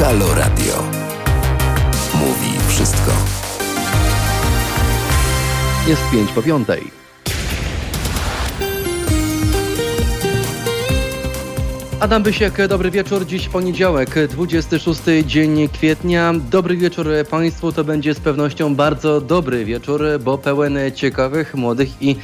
Halo Radio. Mówi wszystko. Jest pięć po piątej. Adam Bysiek, dobry wieczór. Dziś poniedziałek, 26 dzień kwietnia. Dobry wieczór Państwu. To będzie z pewnością bardzo dobry wieczór, bo pełen ciekawych, młodych i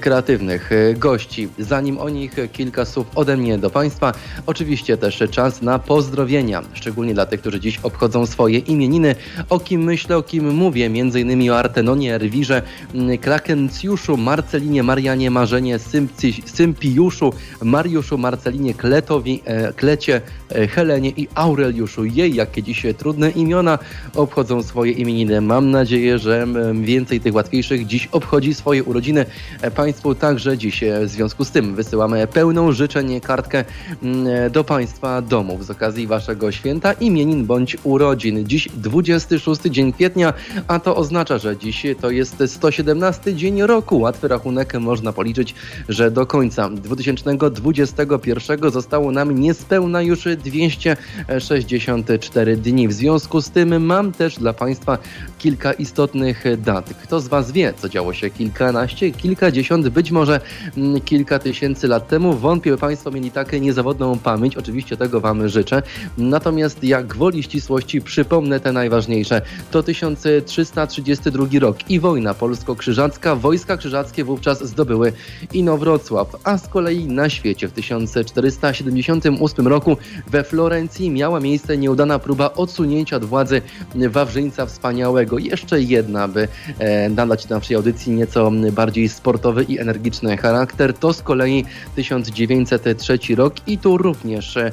kreatywnych gości. Zanim o nich kilka słów ode mnie do Państwa. Oczywiście też czas na pozdrowienia, szczególnie dla tych, którzy dziś obchodzą swoje imieniny. O kim myślę, o kim mówię, innymi o Artenonie, Erwirze, Krakencjuszu, Marcelinie, Marianie, Marzenie, Sympiuszu, Mariuszu, Marcelinie, Kletowi, E, Klecie, e, Helenie i Aureliuszu. Jej, jakie dzisiaj trudne imiona obchodzą swoje imieniny. Mam nadzieję, że więcej tych łatwiejszych dziś obchodzi swoje urodziny. E, państwu także dziś w związku z tym wysyłamy pełną życzenie kartkę do Państwa domów z okazji Waszego święta imienin bądź urodzin. Dziś 26 dzień kwietnia, a to oznacza, że dziś to jest 117 dzień roku. Łatwy rachunek można policzyć, że do końca 2021 zostało nam niespełna już 264 dni. W związku z tym mam też dla Państwa kilka istotnych dat. Kto z Was wie, co działo się kilkanaście, kilkadziesiąt, być może mm, kilka tysięcy lat temu? Wątpię, by Państwo mieli taką niezawodną pamięć. Oczywiście tego Wam życzę. Natomiast jak gwoli ścisłości przypomnę te najważniejsze. To 1332 rok i wojna polsko-krzyżacka. Wojska krzyżackie wówczas zdobyły Inowrocław, a z kolei na świecie w 1470 1998 roku we Florencji miała miejsce nieudana próba odsunięcia od władzy Wawrzyńca Wspaniałego. Jeszcze jedna, by e, nadać naszej audycji nieco bardziej sportowy i energiczny charakter. To z kolei 1903 rok i tu również e,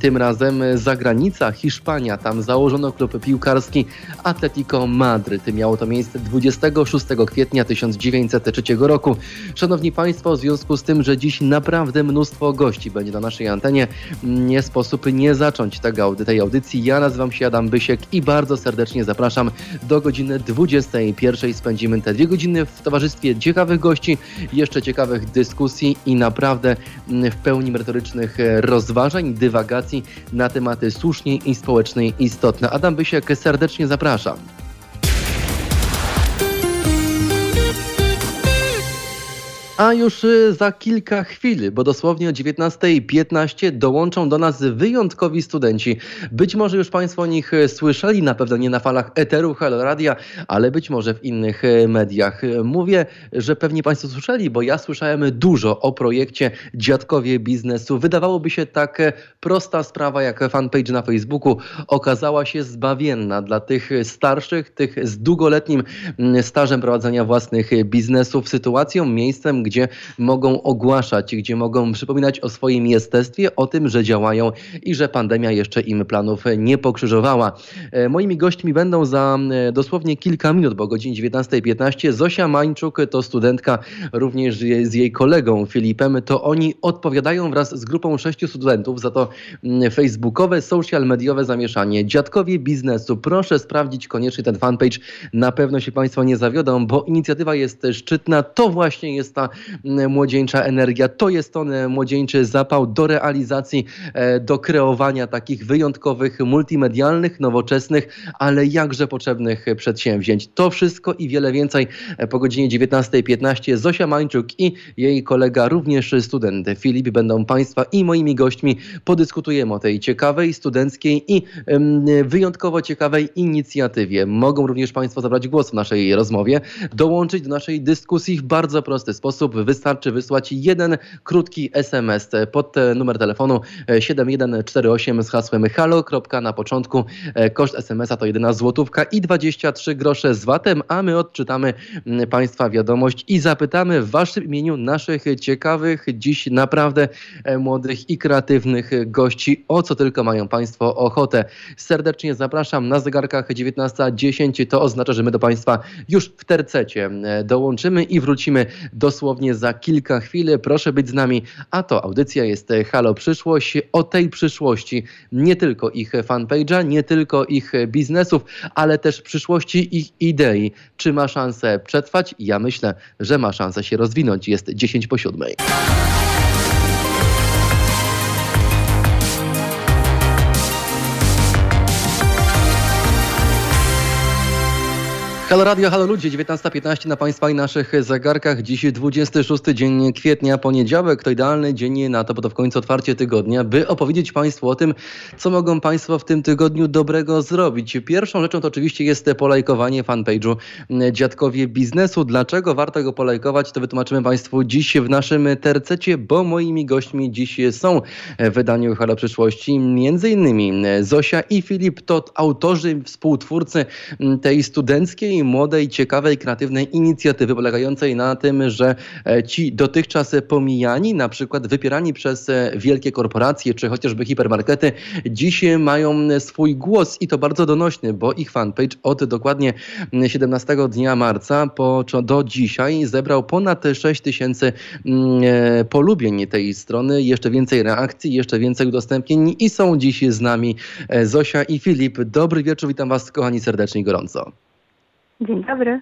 tym razem zagranica, Hiszpania. Tam założono klub piłkarski Atletico Madryt. Miało to miejsce 26 kwietnia 1903 roku. Szanowni Państwo, w związku z tym, że dziś naprawdę mnóstwo gości będzie na naszej antenie. Nie sposób nie zacząć tego, tej audycji. Ja nazywam się Adam Bysiek i bardzo serdecznie zapraszam do godziny 21. Spędzimy te dwie godziny w towarzystwie ciekawych gości, jeszcze ciekawych dyskusji i naprawdę w pełni merytorycznych rozważań, dywagacji na tematy słusznie i społecznie istotne. Adam Bysiek serdecznie zapraszam. A już y, za kilka chwil, bo dosłownie o 19.15 dołączą do nas wyjątkowi studenci. Być może już Państwo o nich y, słyszeli, na pewno nie na falach Eteru Hello Radia, ale być może w innych y, mediach. Mówię, że pewnie Państwo słyszeli, bo ja słyszałem dużo o projekcie Dziadkowie Biznesu. Wydawałoby się tak prosta sprawa jak fanpage na Facebooku okazała się zbawienna dla tych starszych, tych z długoletnim mm, stażem prowadzenia własnych biznesów, sytuacją, miejscem, gdzie mogą ogłaszać, gdzie mogą przypominać o swoim jestestwie, o tym, że działają i że pandemia jeszcze im planów nie pokrzyżowała. E, moimi gośćmi będą za e, dosłownie kilka minut, bo godzinie 19.15 Zosia Mańczuk to studentka, również z jej kolegą Filipem. To oni odpowiadają wraz z grupą sześciu studentów za to mm, facebookowe, social mediowe zamieszanie. Dziadkowie biznesu. Proszę sprawdzić koniecznie ten fanpage. Na pewno się Państwo nie zawiodą, bo inicjatywa jest szczytna. To właśnie jest ta młodzieńcza energia. To jest ten młodzieńczy zapał do realizacji, e, do kreowania takich wyjątkowych, multimedialnych, nowoczesnych, ale jakże potrzebnych przedsięwzięć. To wszystko i wiele więcej e, po godzinie 19.15. Zosia Mańczuk i jej kolega, również student Filip, będą Państwa i moimi gośćmi. Podyskutujemy o tej ciekawej, studenckiej i wyjątkowo ciekawej inicjatywie. Mogą również Państwo zabrać głos w naszej rozmowie, dołączyć do naszej dyskusji w bardzo prosty sposób sposób wystarczy wysłać jeden krótki SMS pod numer telefonu 7148 z hasłem halo. na początku. Koszt SMS-a to 1 złotówka i 23 grosze z VAT-em, a my odczytamy mm, Państwa wiadomość i zapytamy w Waszym imieniu naszych ciekawych, dziś naprawdę e, młodych i kreatywnych gości, o co tylko mają Państwo ochotę. Serdecznie zapraszam na zegarkach 19.10. To oznacza, że my do Państwa już w tercecie e, dołączymy i wrócimy dosłownie dosłownie za kilka chwil. Proszę być z nami, a to audycja jest Halo Przyszłość. O tej przyszłości nie tylko ich fanpage'a, nie tylko ich biznesów, ale też przyszłości ich idei. Czy ma szansę przetrwać? Ja myślę, że ma szansę się rozwinąć. Jest 10 po siódmej. Halo Radio, halo ludzie, 19.15 na Państwa i naszych zegarkach. Dziś 26 dzień kwietnia, poniedziałek. To idealny dzień na to, bo to w końcu otwarcie tygodnia, by opowiedzieć Państwu o tym, co mogą Państwo w tym tygodniu dobrego zrobić. Pierwszą rzeczą to oczywiście jest polajkowanie fanpage'u Dziadkowie Biznesu. Dlaczego warto go polajkować, to wytłumaczymy Państwu dziś w naszym tercecie, bo moimi gośćmi dziś są w wydaniu Halo Przyszłości między innymi Zosia i Filip, to autorzy, współtwórcy tej studenckiej młodej, ciekawej, kreatywnej inicjatywy polegającej na tym, że e, ci dotychczas pomijani, na przykład wypierani przez e, wielkie korporacje czy chociażby hipermarkety, dziś mają swój głos i to bardzo donośny, bo ich fanpage od dokładnie 17 dnia marca po, do dzisiaj zebrał ponad 6 tysięcy e, polubień tej strony, jeszcze więcej reakcji, jeszcze więcej udostępnień i są dziś z nami Zosia i Filip. Dobry wieczór, witam Was kochani serdecznie gorąco. Dzień dobry.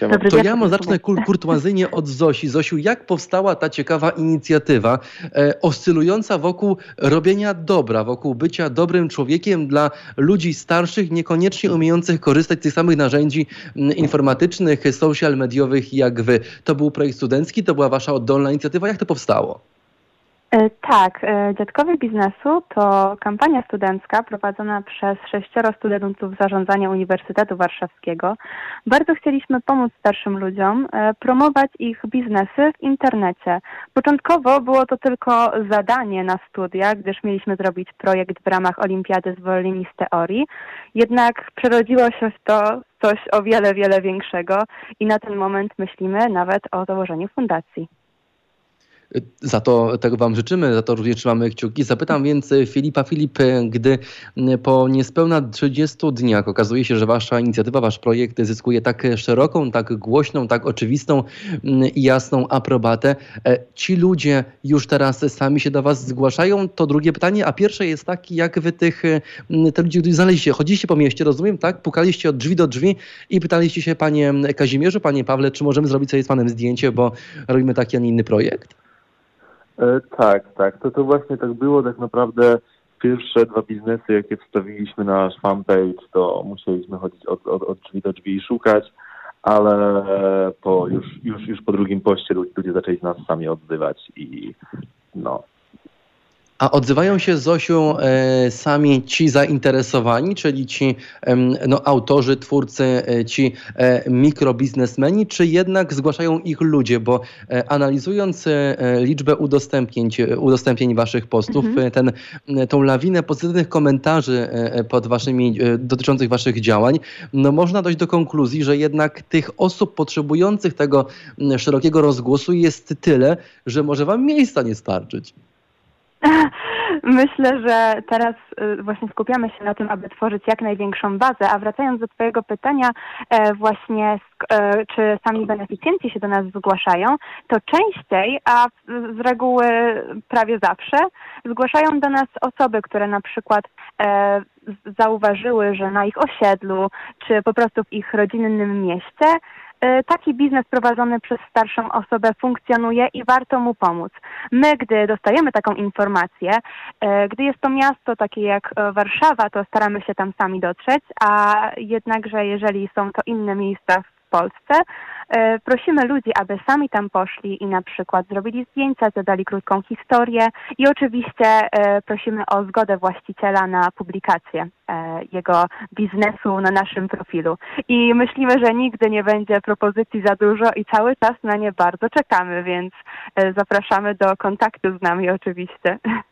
Dobry to ja może zacznę kur kurtuazyjnie od Zosi. Zosiu, jak powstała ta ciekawa inicjatywa e, oscylująca wokół robienia dobra, wokół bycia dobrym człowiekiem dla ludzi starszych, niekoniecznie umiejących korzystać z tych samych narzędzi m, informatycznych, social mediowych jak wy? To był projekt studencki, to była wasza oddolna inicjatywa. Jak to powstało? E, tak, e, Dziadkowie Biznesu to kampania studencka prowadzona przez sześcioro studentów zarządzania Uniwersytetu Warszawskiego. Bardzo chcieliśmy pomóc starszym ludziom, e, promować ich biznesy w internecie. Początkowo było to tylko zadanie na studia, gdyż mieliśmy zrobić projekt w ramach Olimpiady Zwolnieni z Teorii. Jednak przerodziło się w to coś o wiele, wiele większego i na ten moment myślimy nawet o założeniu fundacji. Za to tego Wam życzymy, za to również trzymamy kciuki. Zapytam więc Filipa Filip, gdy po niespełna 30 dniach okazuje się, że Wasza inicjatywa, Wasz projekt zyskuje tak szeroką, tak głośną, tak oczywistą i jasną aprobatę. E, ci ludzie już teraz sami się do Was zgłaszają? To drugie pytanie, a pierwsze jest takie, jak Wy tych te ludzi znaleźliście? Chodziliście po mieście, rozumiem, tak? Pukaliście od drzwi do drzwi i pytaliście się, Panie Kazimierzu, Panie Pawle, czy możemy zrobić sobie z Panem zdjęcie, bo robimy taki, a nie inny projekt? E, tak, tak. To, to właśnie tak było. Tak naprawdę pierwsze dwa biznesy, jakie wstawiliśmy na nasz fanpage, to musieliśmy chodzić od, od, od drzwi do drzwi i szukać, ale po, już, już, już po drugim poście ludzie zaczęli nas sami odzywać i no, a odzywają się, Zosiu, e, sami ci zainteresowani, czyli ci no, autorzy, twórcy, e, ci e, mikrobiznesmeni, czy jednak zgłaszają ich ludzie? Bo analizując liczbę udostępnień, udostępnień waszych postów, mhm. ten, tą lawinę pozytywnych komentarzy pod waszymi, dotyczących waszych działań, no, można dojść do konkluzji, że jednak tych osób potrzebujących tego szerokiego rozgłosu jest tyle, że może wam miejsca nie starczyć. Myślę, że teraz y, właśnie skupiamy się na tym, aby tworzyć jak największą bazę, a wracając do Twojego pytania e, właśnie, e, czy sami beneficjenci się do nas zgłaszają, to częściej, a z reguły prawie zawsze, zgłaszają do nas osoby, które na przykład e, zauważyły, że na ich osiedlu, czy po prostu w ich rodzinnym mieście taki biznes prowadzony przez starszą osobę funkcjonuje i warto mu pomóc. My, gdy dostajemy taką informację, e, gdy jest to miasto takie jak e, Warszawa, to staramy się tam sami dotrzeć, a jednakże jeżeli są to inne miejsca w Polsce. E, prosimy ludzi, aby sami tam poszli i na przykład zrobili zdjęcia, zadali krótką historię i oczywiście e, prosimy o zgodę właściciela na publikację e, jego biznesu na naszym profilu. I myślimy, że nigdy nie będzie propozycji za dużo i cały czas na nie bardzo czekamy, więc zapraszamy do kontaktu z nami oczywiście.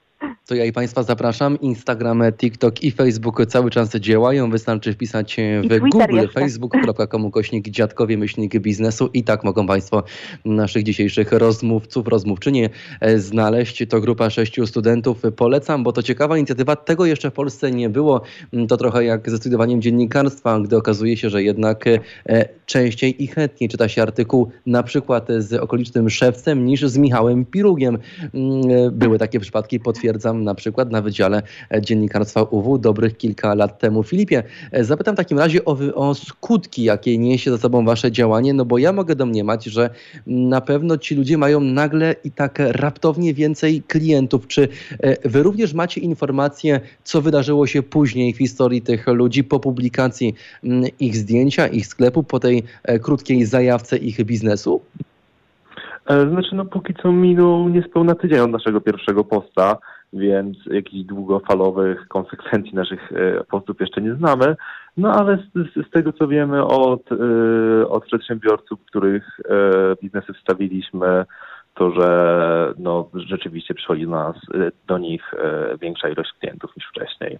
To ja i Państwa zapraszam. Instagram, TikTok i Facebook cały czas działają. Wystarczy wpisać w Google facebook.com kośnik dziadkowie myślnik biznesu i tak mogą Państwo naszych dzisiejszych rozmówców, rozmówczynie e, znaleźć. To grupa sześciu studentów. Polecam, bo to ciekawa inicjatywa. Tego jeszcze w Polsce nie było. To trochę jak ze studiowaniem dziennikarstwa, gdy okazuje się, że jednak e, częściej i chętniej czyta się artykuł na przykład z okolicznym szewcem niż z Michałem Pirugiem. Mm, e, były takie przypadki, potwierdzam na przykład na Wydziale Dziennikarstwa UW dobrych kilka lat temu. Filipie, zapytam w takim razie o, o skutki, jakie niesie za sobą wasze działanie, no bo ja mogę domniemać, że na pewno ci ludzie mają nagle i tak raptownie więcej klientów. Czy wy również macie informacje, co wydarzyło się później w historii tych ludzi po publikacji ich zdjęcia, ich sklepu, po tej krótkiej zajawce ich biznesu? E, znaczy, no póki co minął niespełna tydzień od naszego pierwszego posta, więc jakichś długofalowych konsekwencji naszych e, postów jeszcze nie znamy. No ale z, z tego, co wiemy od, e, od przedsiębiorców, których biznesy wstawiliśmy, to że no, rzeczywiście przychodzi do nas, do nich większa ilość klientów niż wcześniej.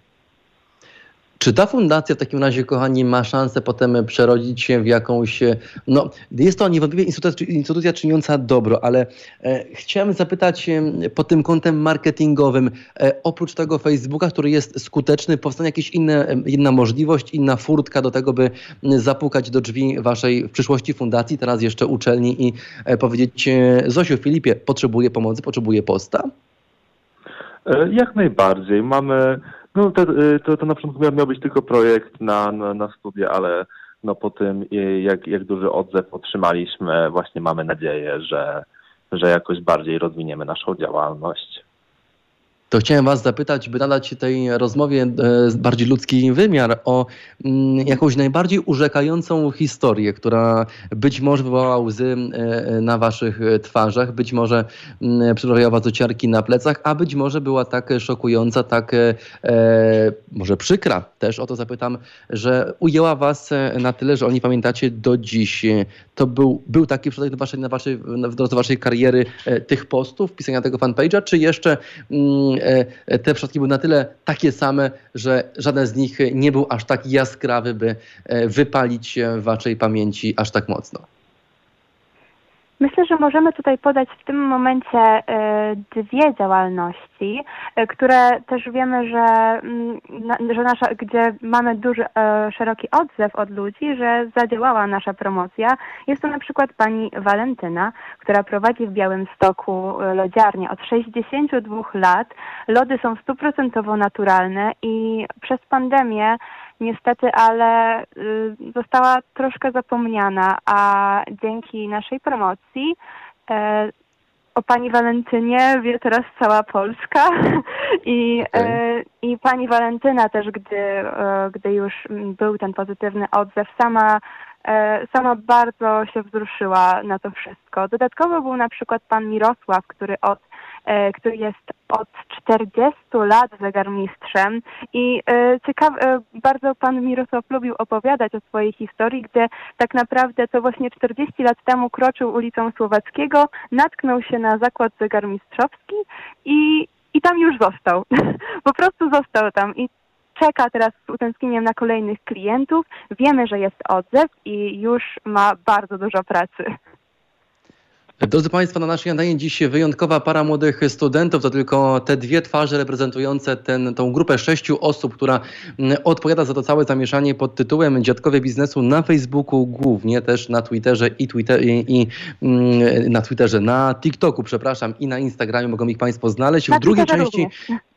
Czy ta fundacja w takim razie, kochani, ma szansę potem przerodzić się w jakąś, no jest to niewątpliwie instytucja, instytucja czyniąca dobro, ale e, chciałem zapytać e, pod tym kątem marketingowym, e, oprócz tego Facebooka, który jest skuteczny, powstanie jakaś inna, inna możliwość, inna furtka do tego, by zapukać do drzwi waszej w przyszłości fundacji, teraz jeszcze uczelni i e, powiedzieć, e, Zosiu, Filipie, potrzebuję pomocy, potrzebuję posta? E, jak najbardziej. Mamy no to, y, to, to na początku miał, być tylko projekt na, na, na studia, ale no po tym y, jak, jak duży odzew otrzymaliśmy, właśnie mamy nadzieję, że, że jakoś bardziej rozwiniemy naszą działalność to chciałem Was zapytać, by nadać tej rozmowie e, bardziej ludzki wymiar, o mm, jakąś najbardziej urzekającą historię, która być może wywołała łzy e, na Waszych twarzach, być może mm, przyprawiała Was do ciarki na plecach, a być może była tak szokująca, tak e, może przykra też, o to zapytam, że ujęła Was na tyle, że oni pamiętacie do dziś. To był, był taki przypadek waszej, na waszej, w drodze Waszej kariery tych postów, pisania tego fanpage'a, czy jeszcze mm, E, te przypadki były na tyle takie same, że żaden z nich nie był aż tak jaskrawy, by e, wypalić w waszej pamięci aż tak mocno. Myślę, że możemy tutaj podać w tym momencie e, dwie działalności, e, które też wiemy, że, mm, że nasza, gdzie mamy duży, e, szeroki odzew od ludzi, że zadziałała nasza promocja. Jest to na przykład pani Walentyna, która prowadzi w Białym Stoku lodziarnię od 62 lat. Lody są stuprocentowo naturalne i przez pandemię niestety, ale y, została troszkę zapomniana, a dzięki naszej promocji e, o pani Walentynie wie teraz cała Polska i, okay. I pani Walentyna też, gdy, e, gdy już był ten pozytywny odzew, sama sama bardzo się wzruszyła na to wszystko. Dodatkowo był na przykład pan Mirosław, który od który jest od 40 lat zegarmistrzem i e, ciekawe, e, bardzo pan Mirosław lubił opowiadać o swojej historii, gdzie tak naprawdę to właśnie 40 lat temu kroczył ulicą Słowackiego, natknął się na zakład zegarmistrzowski i, i tam już został. po prostu został tam i czeka teraz z utęsknieniem na kolejnych klientów. Wiemy, że jest odzew i już ma bardzo dużo pracy. Drodzy Państwo, na naszej antenie dziś wyjątkowa para młodych studentów. To tylko te dwie twarze reprezentujące ten, tą grupę sześciu osób, która mm, odpowiada za to całe zamieszanie pod tytułem Dziadkowie Biznesu na Facebooku, głównie też na Twitterze i, Twitter, i, i mm, na Twitterze, na TikToku, przepraszam, i na Instagramie mogą ich Państwo znaleźć. W drugiej części. Również.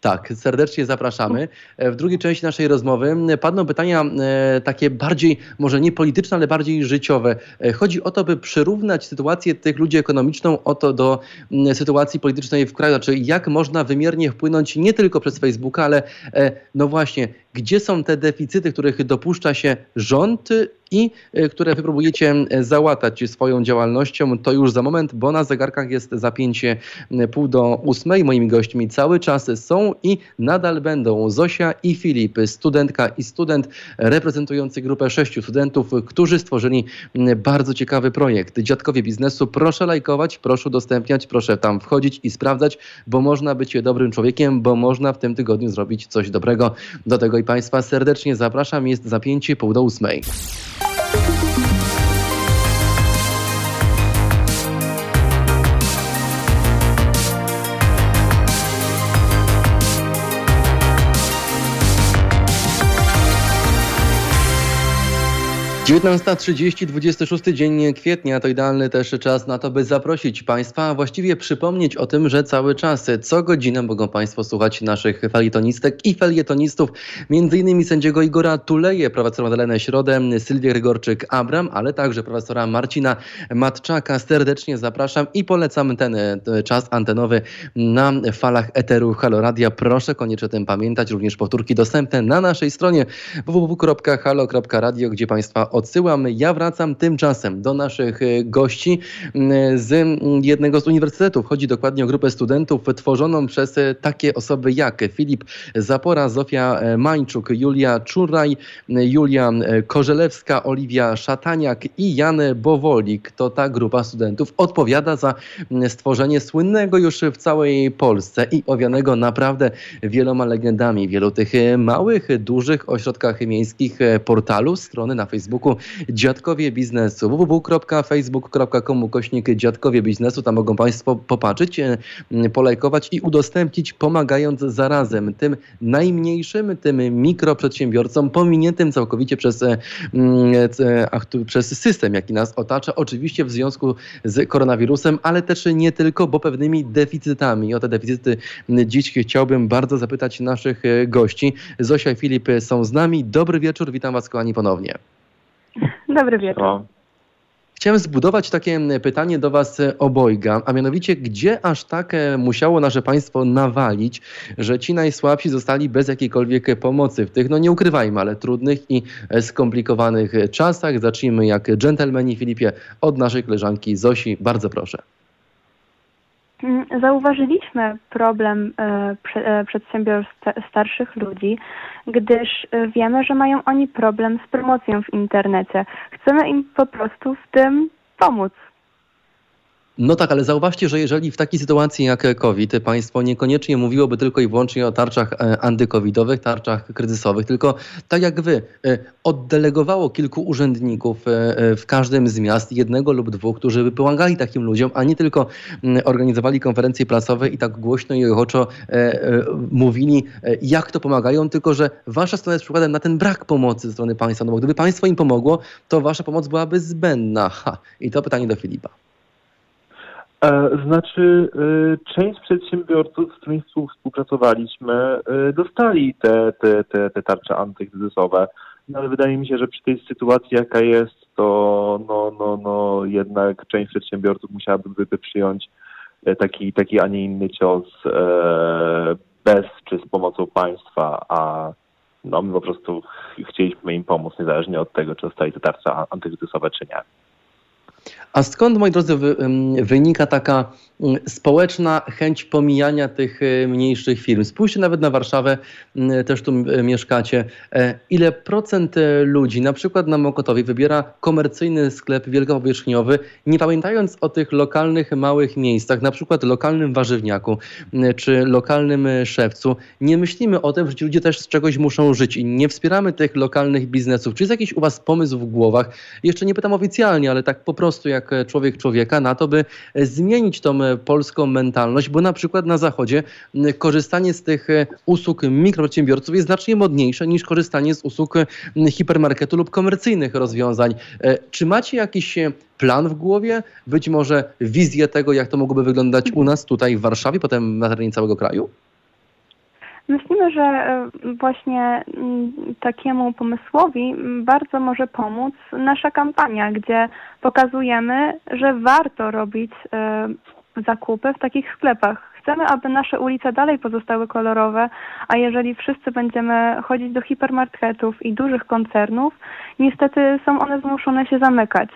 Tak, serdecznie zapraszamy. E, w drugiej części naszej rozmowy padną pytania e, takie bardziej, może nie polityczne, ale bardziej życiowe. E, chodzi o to, by przyrównać sytuację tych ludzi ekonomiczną oto do sytuacji politycznej w kraju. Znaczy, jak można wymiernie wpłynąć nie tylko przez Facebooka, ale no właśnie, gdzie są te deficyty, których dopuszcza się rząd i e, które wy próbujecie e, załatać swoją działalnością. To już za moment, bo na zegarkach jest zapięcie pół do ósmej. Moimi gośćmi cały czas są i nadal będą Zosia i Filip, studentka i student reprezentujący grupę sześciu studentów, którzy stworzyli bardzo ciekawy projekt. Dziadkowie biznesu, proszę lajkować, proszę udostępniać, proszę tam wchodzić i sprawdzać, bo można być dobrym człowiekiem, bo można w tym tygodniu zrobić coś dobrego. Do tego i Państwa serdecznie zapraszam. Jest zapięcie pół do ósmej. 19.30, 26 dzień kwietnia to idealny też czas na to, by zaprosić Państwa, a właściwie przypomnieć o tym, że cały czas, co godzinę mogą Państwo słuchać naszych felietonistek i felietonistów, innymi sędziego Igora Tuleje, profesora Madelenę Środę, Sylwię Grygorczyk-Abram, ale także profesora Marcina Matczaka. Serdecznie zapraszam i polecam ten czas antenowy na falach eteru Haloradia. Proszę koniecznie o tym pamiętać, również powtórki dostępne na naszej stronie www.halo.radio, gdzie Państwa odsyłam. Ja wracam tymczasem do naszych e, gości mm, z jednego z uniwersytetów. Chodzi dokładnie o grupę studentów tworzoną przez e, takie osoby jak Filip Zapora, Zofia Mańczuk, Julia Czuraj, Julia Korzelewska, Oliwia Szataniak i Jan Bowolik. To ta grupa studentów odpowiada za stworzenie słynnego już w całej Polsce i owianego naprawdę wieloma legendami, wielu tych małych, dużych ośrodkach miejskich portalu, strony na Facebooku Facebooku Dziadkowie Biznesu www.facebook.com kośnik Dziadkowie Biznesu. Tam mogą Państwo popatrzeć, e, polajkować i udostępnić, pomagając zarazem tym najmniejszym, tym mikroprzedsiębiorcom, pominiętym całkowicie przez, e, e, przez system, jaki nas otacza. Oczywiście w związku z koronawirusem, ale też nie tylko, bo pewnymi deficytami. O te deficyty dziś chciałbym bardzo zapytać naszych gości. Zosia i Filip są z nami. Dobry wieczór, witam Was kochani ponownie. Dobry wieczór. No. Chciałem zbudować takie pytanie do Was obojga, a mianowicie, gdzie aż tak e, musiało nasze państwo nawalić, że ci najsłabsi zostali bez jakiejkolwiek pomocy w tych, no nie ukrywajmy, ale trudnych i e, skomplikowanych czasach. Zacznijmy jak dżentelmeni Filipie od naszej koleżanki Zosi. Bardzo proszę. Mm, zauważyliśmy problem e, e, przedsiębiorstw starszych ludzi, gdyż e, wiemy, że mają oni problem z promocją w internecie. Chcemy im po prostu w tym pomóc. No tak, ale zauważcie, że jeżeli w takiej sytuacji jak COVID państwo niekoniecznie mówiłoby tylko i wyłącznie o tarczach e, antykowidowych, tarczach kryzysowych, tylko tak jak wy, e, oddelegowało kilku urzędników e, w każdym z miast, jednego lub dwóch, którzy by pomagali takim ludziom, a nie tylko organizowali konferencje prasowe i tak głośno i ochoczo mówili, jak to pomagają, tylko że wasza strona jest przykładem na ten brak pomocy ze strony państwa. No bo gdyby państwo im pomogło, to wasza pomoc byłaby zbędna. Ha. I to pytanie do Filipa. E, znaczy, e, część przedsiębiorców, z którymi współpracowaliśmy, e, dostali te, te, te, te tarcze antykryzysowe. No ale wydaje mi się, że przy tej sytuacji, jaka jest, to no, no, no, jednak część przedsiębiorców musiałaby przyjąć taki, taki, a nie inny cios bez czy z pomocą państwa, a no, my po prostu chcieliśmy im pomóc, niezależnie od tego, czy dostali te tarcze antykryzysowe, czy nie. A skąd, moi drodzy, wynika taka społeczna chęć pomijania tych e, mniejszych firm? Spójrzcie nawet na Warszawę, też tu mieszkacie. E, ile procent e, ludzi, na przykład na Mokotowie, wybiera komercyjny sklep wielkopowierzchniowy, nie pamiętając o tych lokalnych, małych miejscach, na przykład lokalnym warzywniaku czy lokalnym szewcu. Nie myślimy o tym, że ci ludzie też z czegoś muszą żyć i nie wspieramy tych lokalnych biznesów. Czy jest jakiś u Was pomysł w głowach? Jeszcze nie pytam oficjalnie, ale tak po prostu jak jak człowiek człowieka na to, by zmienić tą polską mentalność, bo na przykład na Zachodzie korzystanie z tych usług mikroprzedsiębiorców jest znacznie modniejsze niż korzystanie z usług hipermarketu lub komercyjnych rozwiązań. Czy macie jakiś plan w głowie, być może wizję tego, jak to mogłoby wyglądać u nas tutaj w Warszawie, potem na terenie całego kraju? Myślimy, że e, właśnie mm, takiemu pomysłowi bardzo może pomóc nasza kampania, gdzie pokazujemy, że warto robić e, zakupy w takich sklepach. Chcemy, aby nasze ulice dalej pozostały kolorowe, a jeżeli wszyscy będziemy chodzić do hipermarketów i dużych koncernów, niestety są one zmuszone się zamykać.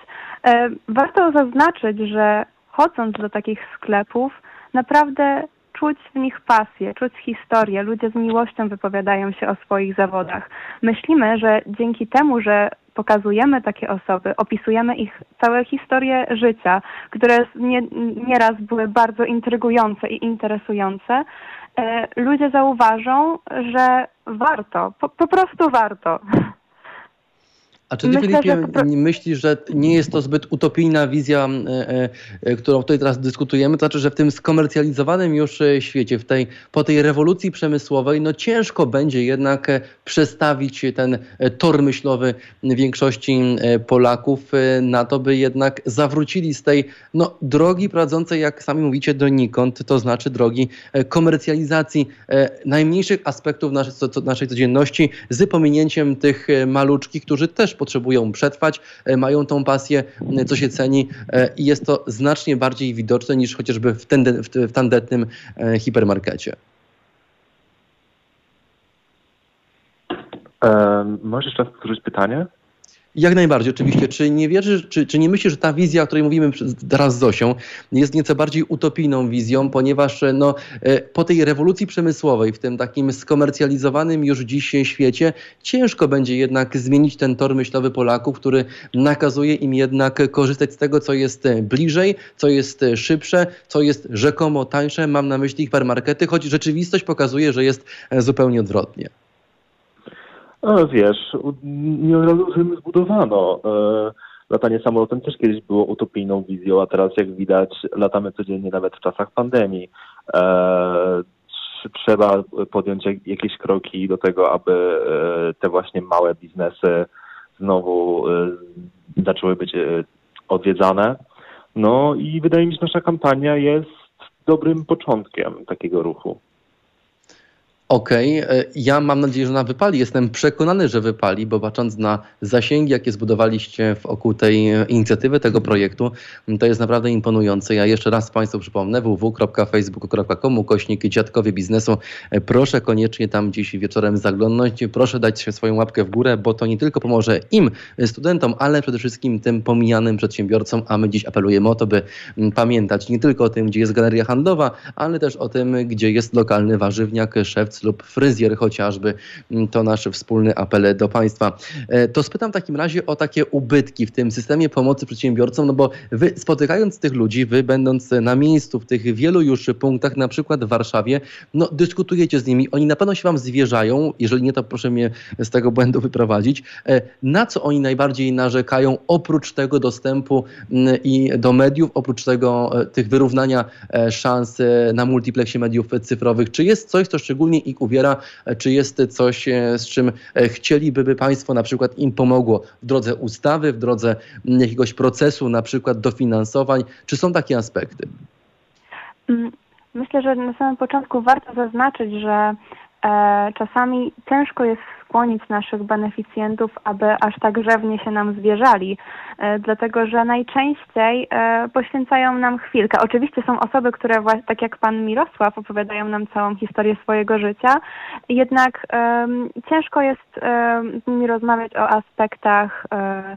E, warto zaznaczyć, że chodząc do takich sklepów, naprawdę czuć w nich pasję, czuć historię. Ludzie z miłością wypowiadają się o swoich zawodach. Myślimy, że dzięki temu, że pokazujemy takie osoby, opisujemy ich całe historie życia, które nie, nieraz były bardzo intrygujące i interesujące, e, ludzie zauważą, że warto, po, po prostu warto. A czy ty, Myślę, Filipie, to... myślisz, że nie jest to zbyt utopijna wizja, e, e, którą tutaj teraz dyskutujemy? To znaczy, że w tym skomercjalizowanym już e, świecie, w tej, po tej rewolucji przemysłowej, no ciężko będzie jednak przestawić ten tor myślowy większości Polaków na to, by jednak zawrócili z tej no, drogi prowadzącej, jak sami mówicie, donikąd, to znaczy drogi komercjalizacji najmniejszych aspektów naszej, naszej codzienności z pominięciem tych maluczkich, którzy też potrzebują przetrwać, e, mają tą pasję, e, co się ceni e, i jest to znacznie bardziej widoczne niż chociażby w, ten, w tandetnym hipermarkecie. Możesz jeszcze raz powtórzyć pytanie? Jak najbardziej, oczywiście. Czy nie wierzysz, czy, czy nie myślisz, że ta wizja, o której mówimy teraz z Zosią, jest nieco bardziej utopijną wizją, ponieważ no, e, po tej rewolucji przemysłowej, w tym takim skomercjalizowanym już dziś świecie, ciężko będzie jednak zmienić ten tor myślowy Polaków, który nakazuje im jednak korzystać z tego, co jest bliżej, co jest szybsze, co jest rzekomo tańsze. Mam na myśli hipermarkety, choć rzeczywistość pokazuje, że jest zupełnie odwrotnie. No wiesz, nie od razu Rzym zbudowano. E, latanie samolotem też kiedyś było utopijną wizją, a teraz jak widać latamy codziennie nawet w czasach pandemii. E, trzeba podjąć jakieś kroki do tego, aby e, te właśnie małe biznesy znowu zaczęły być odwiedzane. No i wydaje mi się, że nasza kampania jest dobrym początkiem takiego ruchu. Okej, okay. E, ja mam nadzieję, że ona wypali. Jestem przekonany, że wypali, bo patrząc na zasięgi, jakie zbudowaliście wokół tej inicjatywy, tego projektu, to jest naprawdę imponujące. Ja jeszcze raz Państwu przypomnę www.facebook.com ukośnik Dziadkowie Biznesu. E, proszę koniecznie tam dziś wieczorem zaglądnąć. Proszę dać swoją łapkę w górę, bo to nie tylko pomoże im, studentom, ale przede wszystkim tym pomijanym przedsiębiorcom, a my dziś apelujemy o to, by pamiętać nie tylko o tym, gdzie jest galeria handlowa, ale też o tym, gdzie jest lokalny warzywniak, szewc lub fryzjer chociażby. Mm, to nasz wspólny apel do Państwa. E, to spytam w takim razie o takie ubytki w tym systemie pomocy przedsiębiorcom, no bo wy spotykając tych ludzi, wy będąc na miejscu w tych wielu już punktach, na przykład w Warszawie, no dyskutujecie z nimi, oni na pewno się wam zwierzają, jeżeli nie, to proszę mnie z tego błędu wyprowadzić. E, na co oni najbardziej narzekają oprócz tego dostępu mm, i do mediów, oprócz tego e, tych wyrównania szans na multiplexie mediów cyfrowych? Czy jest coś, co szczególnie uwiera, czy jest coś, e, z czym e, chcieliby, by państwo na przykład im pomogło w drodze ustawy, w drodze jakiegoś procesu, na przykład dofinansowań? Czy są takie aspekty? Mm, myślę, że na samym początku warto zaznaczyć, że czasami ciężko jest skłonić naszych beneficjentów, aby aż tak rzewnie się nam zwierzali, e, dlatego że najczęściej e, poświęcają nam chwilkę. Oczywiście są osoby, które tak jak pan Mirosław opowiadają nam całą historię swojego życia, jednak ciężko jest nimi rozmawiać o aspektach E,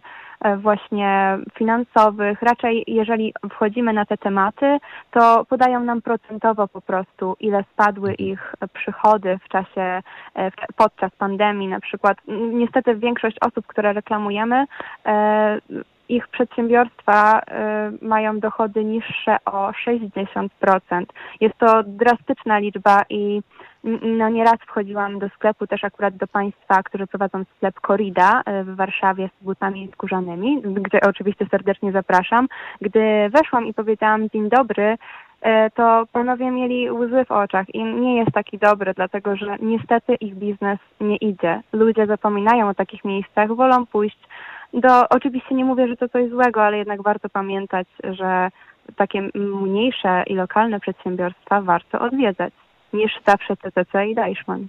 właśnie finansowych. Raczej jeżeli wchodzimy na te tematy, to podają nam procentowo po prostu, ile spadły mhm. ich przychody w czasie, e, podczas pandemii na przykład. Niestety większość osób, które reklamujemy, e, ich przedsiębiorstwa mają dochody niższe o 60%. Jest to drastyczna liczba i no nieraz wchodziłam do sklepu, też akurat do Państwa, którzy prowadzą sklep Corrida e, w Warszawie z butami skórzanymi, gdzie oczywiście serdecznie zapraszam. Gdy weszłam i powiedziałam dzień dobry, e, to panowie mieli łzy w oczach i nie jest taki dobry, dlatego że niestety ich biznes nie idzie. Ludzie zapominają o takich miejscach, wolą pójść do, oczywiście nie mówię, że to coś złego, ale jednak warto pamiętać, że takie mniejsze i lokalne przedsiębiorstwa warto odwiedzać niż zawsze TCC i Deichmann.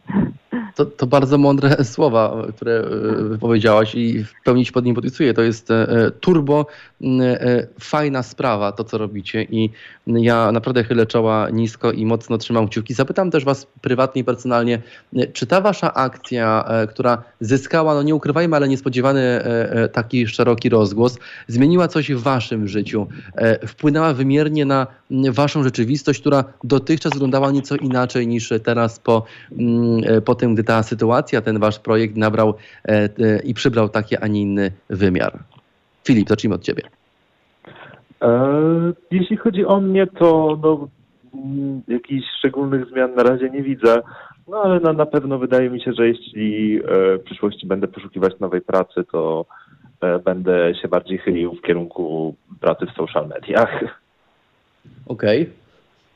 To, to bardzo mądre słowa, które e, wypowiedziałaś i w pełni się pod nim podpisuję. To jest e, turbo e, fajna sprawa, to co robicie i ja naprawdę chylę czoła nisko i mocno trzymam kciuki. Zapytam też was prywatnie i personalnie, czy ta wasza akcja, która zyskała, no nie ukrywajmy, ale niespodziewany taki szeroki rozgłos, zmieniła coś w waszym życiu, wpłynęła wymiernie na waszą rzeczywistość, która dotychczas wyglądała nieco inaczej niż teraz po, po tym, gdy ta sytuacja, ten wasz projekt nabrał e, i przybrał taki, a nie inny wymiar. Filip, zacznijmy od ciebie. E, jeśli chodzi o mnie, to no, mm, jakichś szczególnych zmian na razie nie widzę, no ale na, na pewno wydaje mi się, że jeśli e, w przyszłości będę poszukiwać nowej pracy, to będę się bardziej chylił w kierunku pracy w social mediach. Okej. Okay.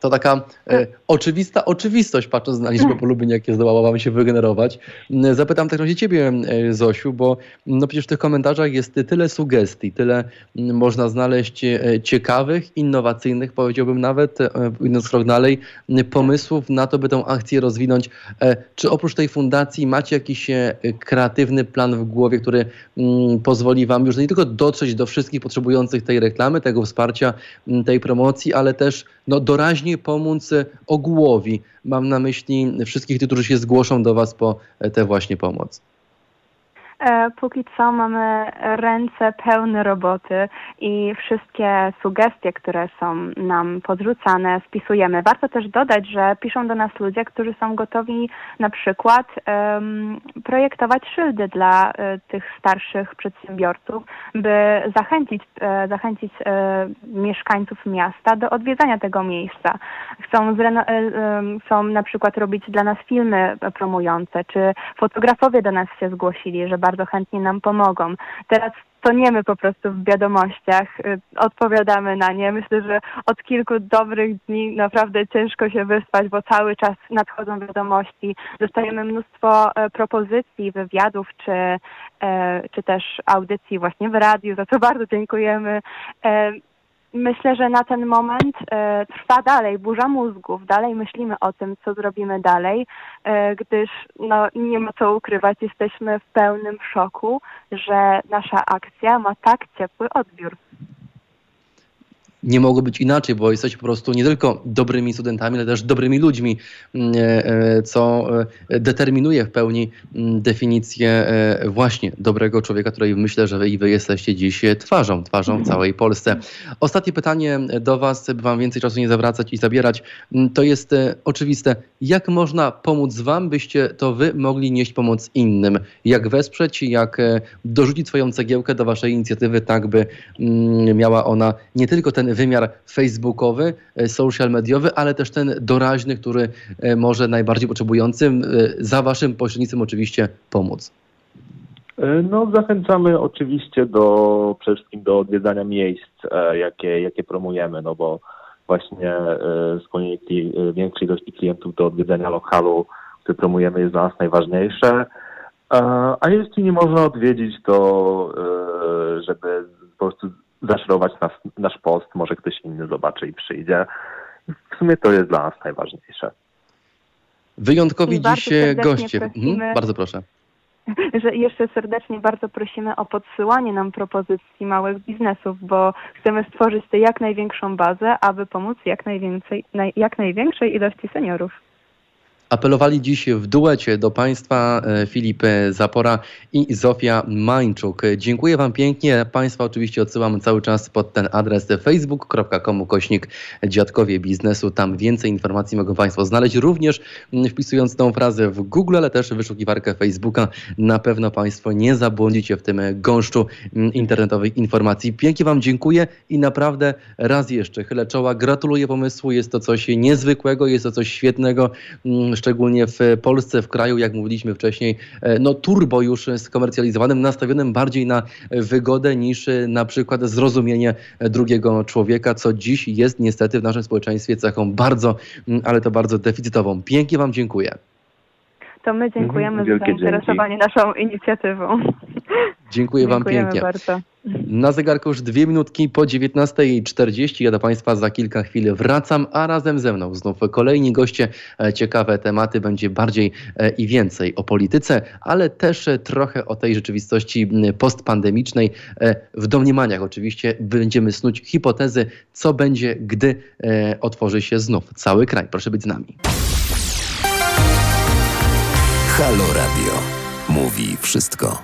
To taka e, oczywista oczywistość, patrząc na liczbę polubień, jakie zdołała Wam się wygenerować. Mm, zapytam tak razie Ciebie, e, Zosiu, bo no przecież w tych komentarzach jest tyle sugestii, tyle mm, można znaleźć e, ciekawych, innowacyjnych, powiedziałbym nawet, e, idąc krok dalej, pomysłów na to, by tę akcję rozwinąć. Czy oprócz tej fundacji macie jakiś kreatywny plan w głowie, który mm, pozwoli Wam już nie tylko dotrzeć do wszystkich potrzebujących tej reklamy, tego wsparcia, tej promocji, ale też no, doraźnie pomóc ogółowi. Mam na myśli wszystkich tych, którzy się zgłoszą do Was po tę właśnie pomoc. E, póki co mamy ręce pełne roboty i wszystkie sugestie, które są nam podrzucane, spisujemy. Warto też dodać, że piszą do nas ludzie, którzy są gotowi na przykład um, projektować szyldy dla um, tych starszych przedsiębiorców, by zachęcić, um, zachęcić mieszkańców miasta do odwiedzania tego miejsca. Chcą, chcą na przykład robić dla nas filmy promujące, czy fotografowie do nas się zgłosili, żeby bardzo chętnie nam pomogą. Teraz toniemy po prostu w wiadomościach, y, odpowiadamy na nie. Myślę, że od kilku dobrych dni naprawdę ciężko się wyspać, bo cały czas nadchodzą wiadomości. Dostajemy mnóstwo e, propozycji, wywiadów czy, e, czy też audycji właśnie w radiu, za co bardzo dziękujemy. Myślę, że na ten moment e, trwa dalej burza mózgów. Dalej myślimy o tym, co zrobimy dalej, e, gdyż no, nie ma co ukrywać, jesteśmy w pełnym szoku, że nasza akcja ma tak ciepły odbiór nie mogło być inaczej, bo jesteście po prostu nie tylko dobrymi studentami, ale też dobrymi ludźmi, mm, e, e, co e, determinuje w pełni mm, definicję właśnie dobrego człowieka, której myślę, że wy i wy jesteście dziś twarzą, twarzą w całej Polsce. Ostatnie pytanie do was, by wam więcej czasu nie zawracać i zabierać, mm, to jest oczywiste. Jak można pomóc wam, byście to wy mogli nieść pomoc innym? Jak wesprzeć, jak dorzucić swoją cegiełkę do waszej inicjatywy, tak by miała ona nie tylko ten wymiar facebookowy, e, social mediowy, ale też ten doraźny, który e, może najbardziej potrzebującym e, za waszym pośrednictwem oczywiście pomóc. No, zachęcamy oczywiście do przede wszystkim do odwiedzania miejsc, jakie, jakie promujemy, no bo właśnie skłonienie większej ilości klientów do odwiedzania lokalu, który promujemy jest dla nas najważniejsze. A jeśli nie można odwiedzić, to żeby po prostu zaszerować nas, nasz post, może ktoś inny zobaczy i przyjdzie. W sumie to jest dla nas najważniejsze. Wyjątkowi dziś goście. Mhm, bardzo proszę. Że jeszcze serdecznie bardzo prosimy o podsyłanie nam propozycji małych biznesów, bo chcemy stworzyć tę jak największą bazę, aby pomóc jak, najwięcej, jak największej ilości seniorów. Apelowali dziś w duecie do Państwa e, Filip Zapora i Zofia Mańczuk. Dziękuję Wam pięknie. Państwa oczywiście odsyłam cały czas pod ten adres facebook.com kośnik Dziadkowie Biznesu. Tam więcej informacji mogą Państwo znaleźć, również wpisując tą frazę w Google, ale też wyszukiwarkę Facebooka. Na pewno Państwo nie zabłądzicie w tym gąszczu internetowych informacji. Pięknie Wam dziękuję i naprawdę raz jeszcze chylę czoła. Gratuluję pomysłu. Jest to coś niezwykłego, jest to coś świetnego szczególnie w Polsce, w kraju, jak mówiliśmy wcześniej, e, no turbo już skomercjalizowanym, nastawionym bardziej na wygodę niż na przykład zrozumienie drugiego człowieka, co dziś jest niestety w naszym społeczeństwie cechą bardzo, mm, ale to bardzo deficytową. Pięknie Wam dziękuję. To my dziękujemy mhm, za zainteresowanie dzięki. naszą inicjatywą. Dziękuję Wam pięknie. Bardzo. Na zegarku już dwie minutki po 19.40. Ja do Państwa za kilka chwil wracam, a razem ze mną znów kolejni goście. E, ciekawe tematy, będzie bardziej e, i więcej o polityce, ale też e, trochę o tej rzeczywistości postpandemicznej. W domniemaniach oczywiście będziemy snuć hipotezy, co będzie, gdy otworzy się znów cały kraj. Proszę być z nami. Halo Radio. Mówi wszystko.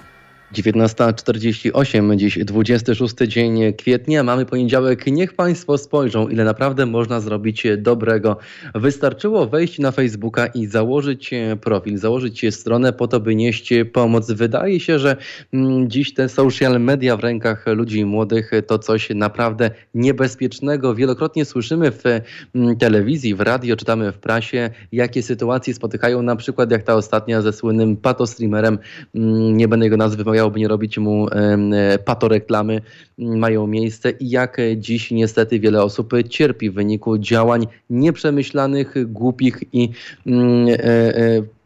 19.48, dziś 26 dzień kwietnia, mamy poniedziałek. Niech Państwo spojrzą, ile naprawdę można zrobić dobrego. Wystarczyło wejść na Facebooka i założyć profil, założyć stronę po to, by nieść pomoc. Wydaje się, że mm, dziś te social media w rękach ludzi młodych to coś naprawdę niebezpiecznego. Wielokrotnie słyszymy w mm, telewizji, w radio, czytamy w prasie, jakie sytuacje spotykają, na przykład jak ta ostatnia ze słynnym patostreamerem, mm, nie będę jego nazwy rozmawiało, by nie robić mu patoreklamy, mają miejsce i jak dziś niestety wiele osób cierpi w wyniku działań nieprzemyślanych, głupich i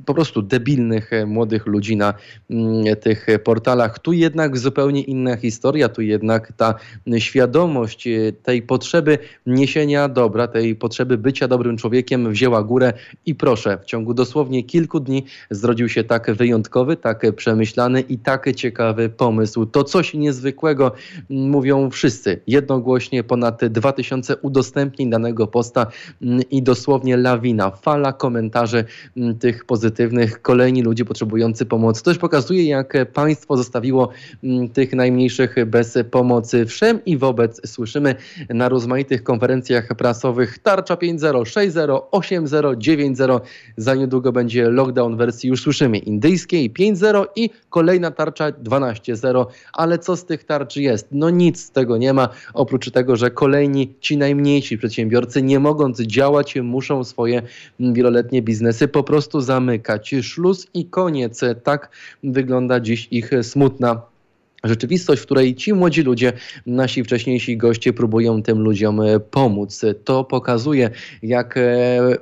po prostu debilnych e, młodych ludzi na mm, tych portalach. Tu jednak zupełnie inna historia, tu jednak ta świadomość e, tej potrzeby niesienia dobra, tej potrzeby bycia dobrym człowiekiem wzięła górę i proszę, w ciągu dosłownie kilku dni zrodził się tak wyjątkowy, tak przemyślany i tak ciekawy pomysł. To coś niezwykłego, mm, mówią wszyscy. Jednogłośnie ponad 2000 udostępnień danego posta mm, i dosłownie lawina, fala komentarzy tych pozytywnych charytatywnych, kolejni ludzie potrzebujący pomocy. To też pokazuje, jak państwo zostawiło mm, tych najmniejszych bez pomocy. Wszem i wobec słyszymy na rozmaitych konferencjach prasowych tarcza 5.0, 6.0, 8.0, 9.0. Za niedługo będzie lockdown wersji, już słyszymy, indyjskiej 5.0 i kolejna tarcza 12.0. Ale co z tych tarcz jest? No nic z tego nie ma, oprócz tego, że kolejni, ci najmniejsi przedsiębiorcy, nie mogąc działać, muszą swoje wieloletnie biznesy po prostu zamykać zamykać szluz i koniec. Tak wygląda dziś ich smutna rzeczywistość, w której ci młodzi ludzie, nasi wcześniejsi goście próbują tym ludziom e, pomóc. To pokazuje, jak e,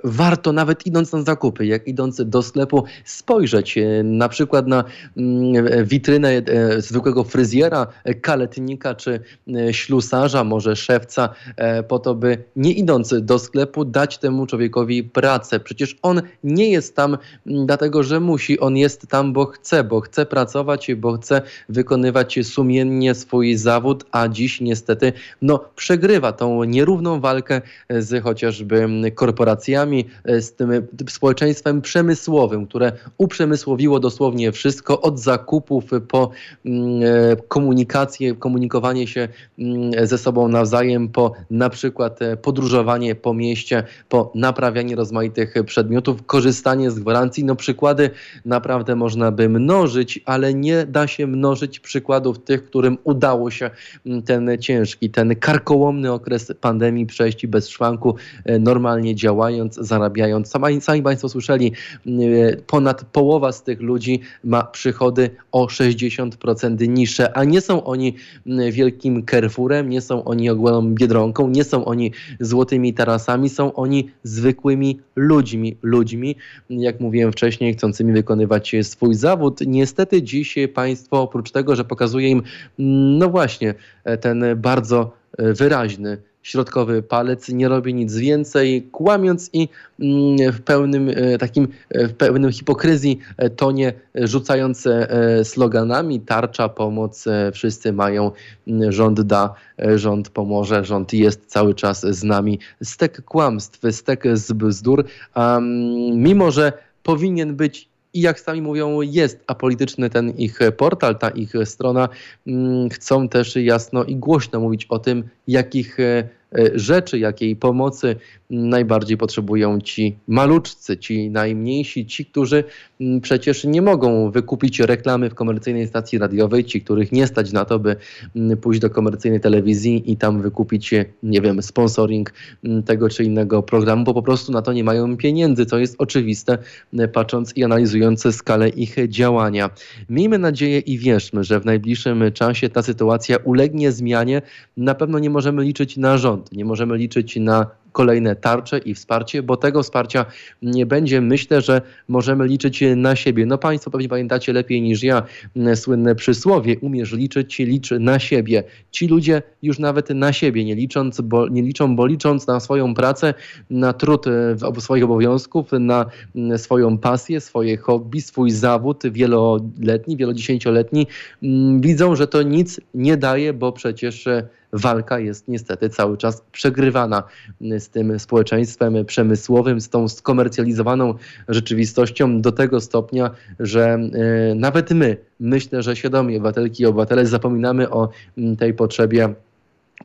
warto nawet idąc na zakupy, jak idąc do sklepu spojrzeć e, na przykład na mm, witrynę zwykłego fryzjera, kaletnika czy ślusarza, może szewca, po to, by nie idąc do sklepu dać temu człowiekowi pracę. Przecież on nie jest tam mm, dlatego, że musi, on jest tam, bo chce, bo chce pracować, bo chce wykonywać wykonywać sumiennie swój zawód, a dziś niestety no, przegrywa tą nierówną walkę z chociażby korporacjami, z tym społeczeństwem przemysłowym, które uprzemysłowiło dosłownie wszystko od zakupów po mm, e, komunikację, komunikowanie się mm, ze sobą nawzajem, po na przykład e, podróżowanie po mieście, po naprawianie rozmaitych przedmiotów, korzystanie z gwarancji. No przykłady naprawdę można by mnożyć, ale nie da się mnożyć przykładów przykładów tych, którym udało się mm, ten ciężki, ten karkołomny okres pandemii przejść bez szwanku, e, normalnie działając, zarabiając. Sami, sami Państwo słyszeli, mm, e, ponad połowa z tych ludzi ma przychody o 60% niższe, a nie są oni mm, wielkim Carrefourem, nie są oni ogólną Biedronką, nie są oni złotymi tarasami, są oni zwykłymi ludźmi, ludźmi, jak mówiłem wcześniej, chcącymi wykonywać swój zawód. Niestety dziś państwo oprócz tego, że pokazują pokazuje im, no właśnie, e, ten bardzo e, wyraźny środkowy palec, nie robi nic więcej, kłamiąc i mm, w pełnym e, takim, w pełnym hipokryzji tonie, rzucając sloganami tarcza, pomoc, wszyscy mają, mm, rząd da, rząd pomoże, rząd jest cały czas z nami. Stek kłamstw, stek z bzdur, um, mimo że powinien być i jak sami mówią, jest apolityczny ten ich portal, ta ich strona. Mm, chcą też jasno i głośno mówić o tym, jakich e, E, rzeczy, jakiej pomocy najbardziej potrzebują ci maluczcy, ci najmniejsi, ci, którzy przecież nie mogą wykupić reklamy w komercyjnej stacji radiowej, ci, których nie stać na to, by pójść do komercyjnej telewizji i tam wykupić, nie wiem, sponsoring tego czy innego programu, bo po prostu na to nie mają pieniędzy, co jest oczywiste, patrząc i analizując skalę ich działania. Miejmy nadzieję i wierzmy, że w najbliższym czasie ta sytuacja ulegnie zmianie. Na pewno nie możemy liczyć na rząd nie możemy liczyć na kolejne tarcze i wsparcie, bo tego wsparcia nie będzie. Myślę, że możemy liczyć na siebie. No Państwo pewnie pamiętacie lepiej niż ja słynne przysłowie, umiesz liczyć, licz na siebie. Ci ludzie już nawet na siebie nie licząc, bo nie liczą, bo licząc na swoją pracę, na trud swoich obowiązków, na swoją pasję, swoje hobby, swój zawód wieloletni, wielodziesięcioletni, mm, widzą, że to nic nie daje, bo przecież walka jest niestety cały czas przegrywana z tym społeczeństwem przemysłowym, z tą skomercjalizowaną rzeczywistością do tego stopnia, że e, nawet my, myślę, że świadomi obywatelki i obywatele zapominamy o tej potrzebie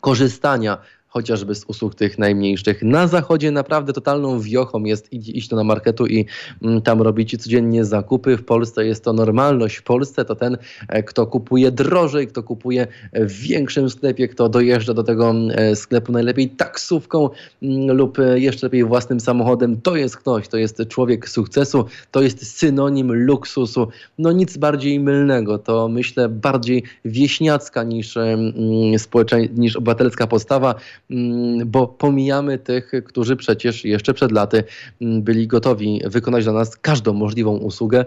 korzystania chociażby z usług tych najmniejszych. Na zachodzie naprawdę totalną wiochą jest iść do na marketu i mm, tam robić codziennie zakupy. W Polsce jest to normalność. W Polsce to ten, e, kto kupuje drożej, kto kupuje w większym sklepie, kto dojeżdża do tego e, sklepu najlepiej taksówką mm, lub e, jeszcze lepiej własnym samochodem. To jest ktoś, to jest człowiek sukcesu, to jest synonim luksusu. No nic bardziej mylnego. To myślę bardziej wieśniacka niż, mm, niż obywatelska postawa, mm, bo pomijamy tych, którzy przecież jeszcze przed laty byli gotowi wykonać dla nas każdą możliwą usługę.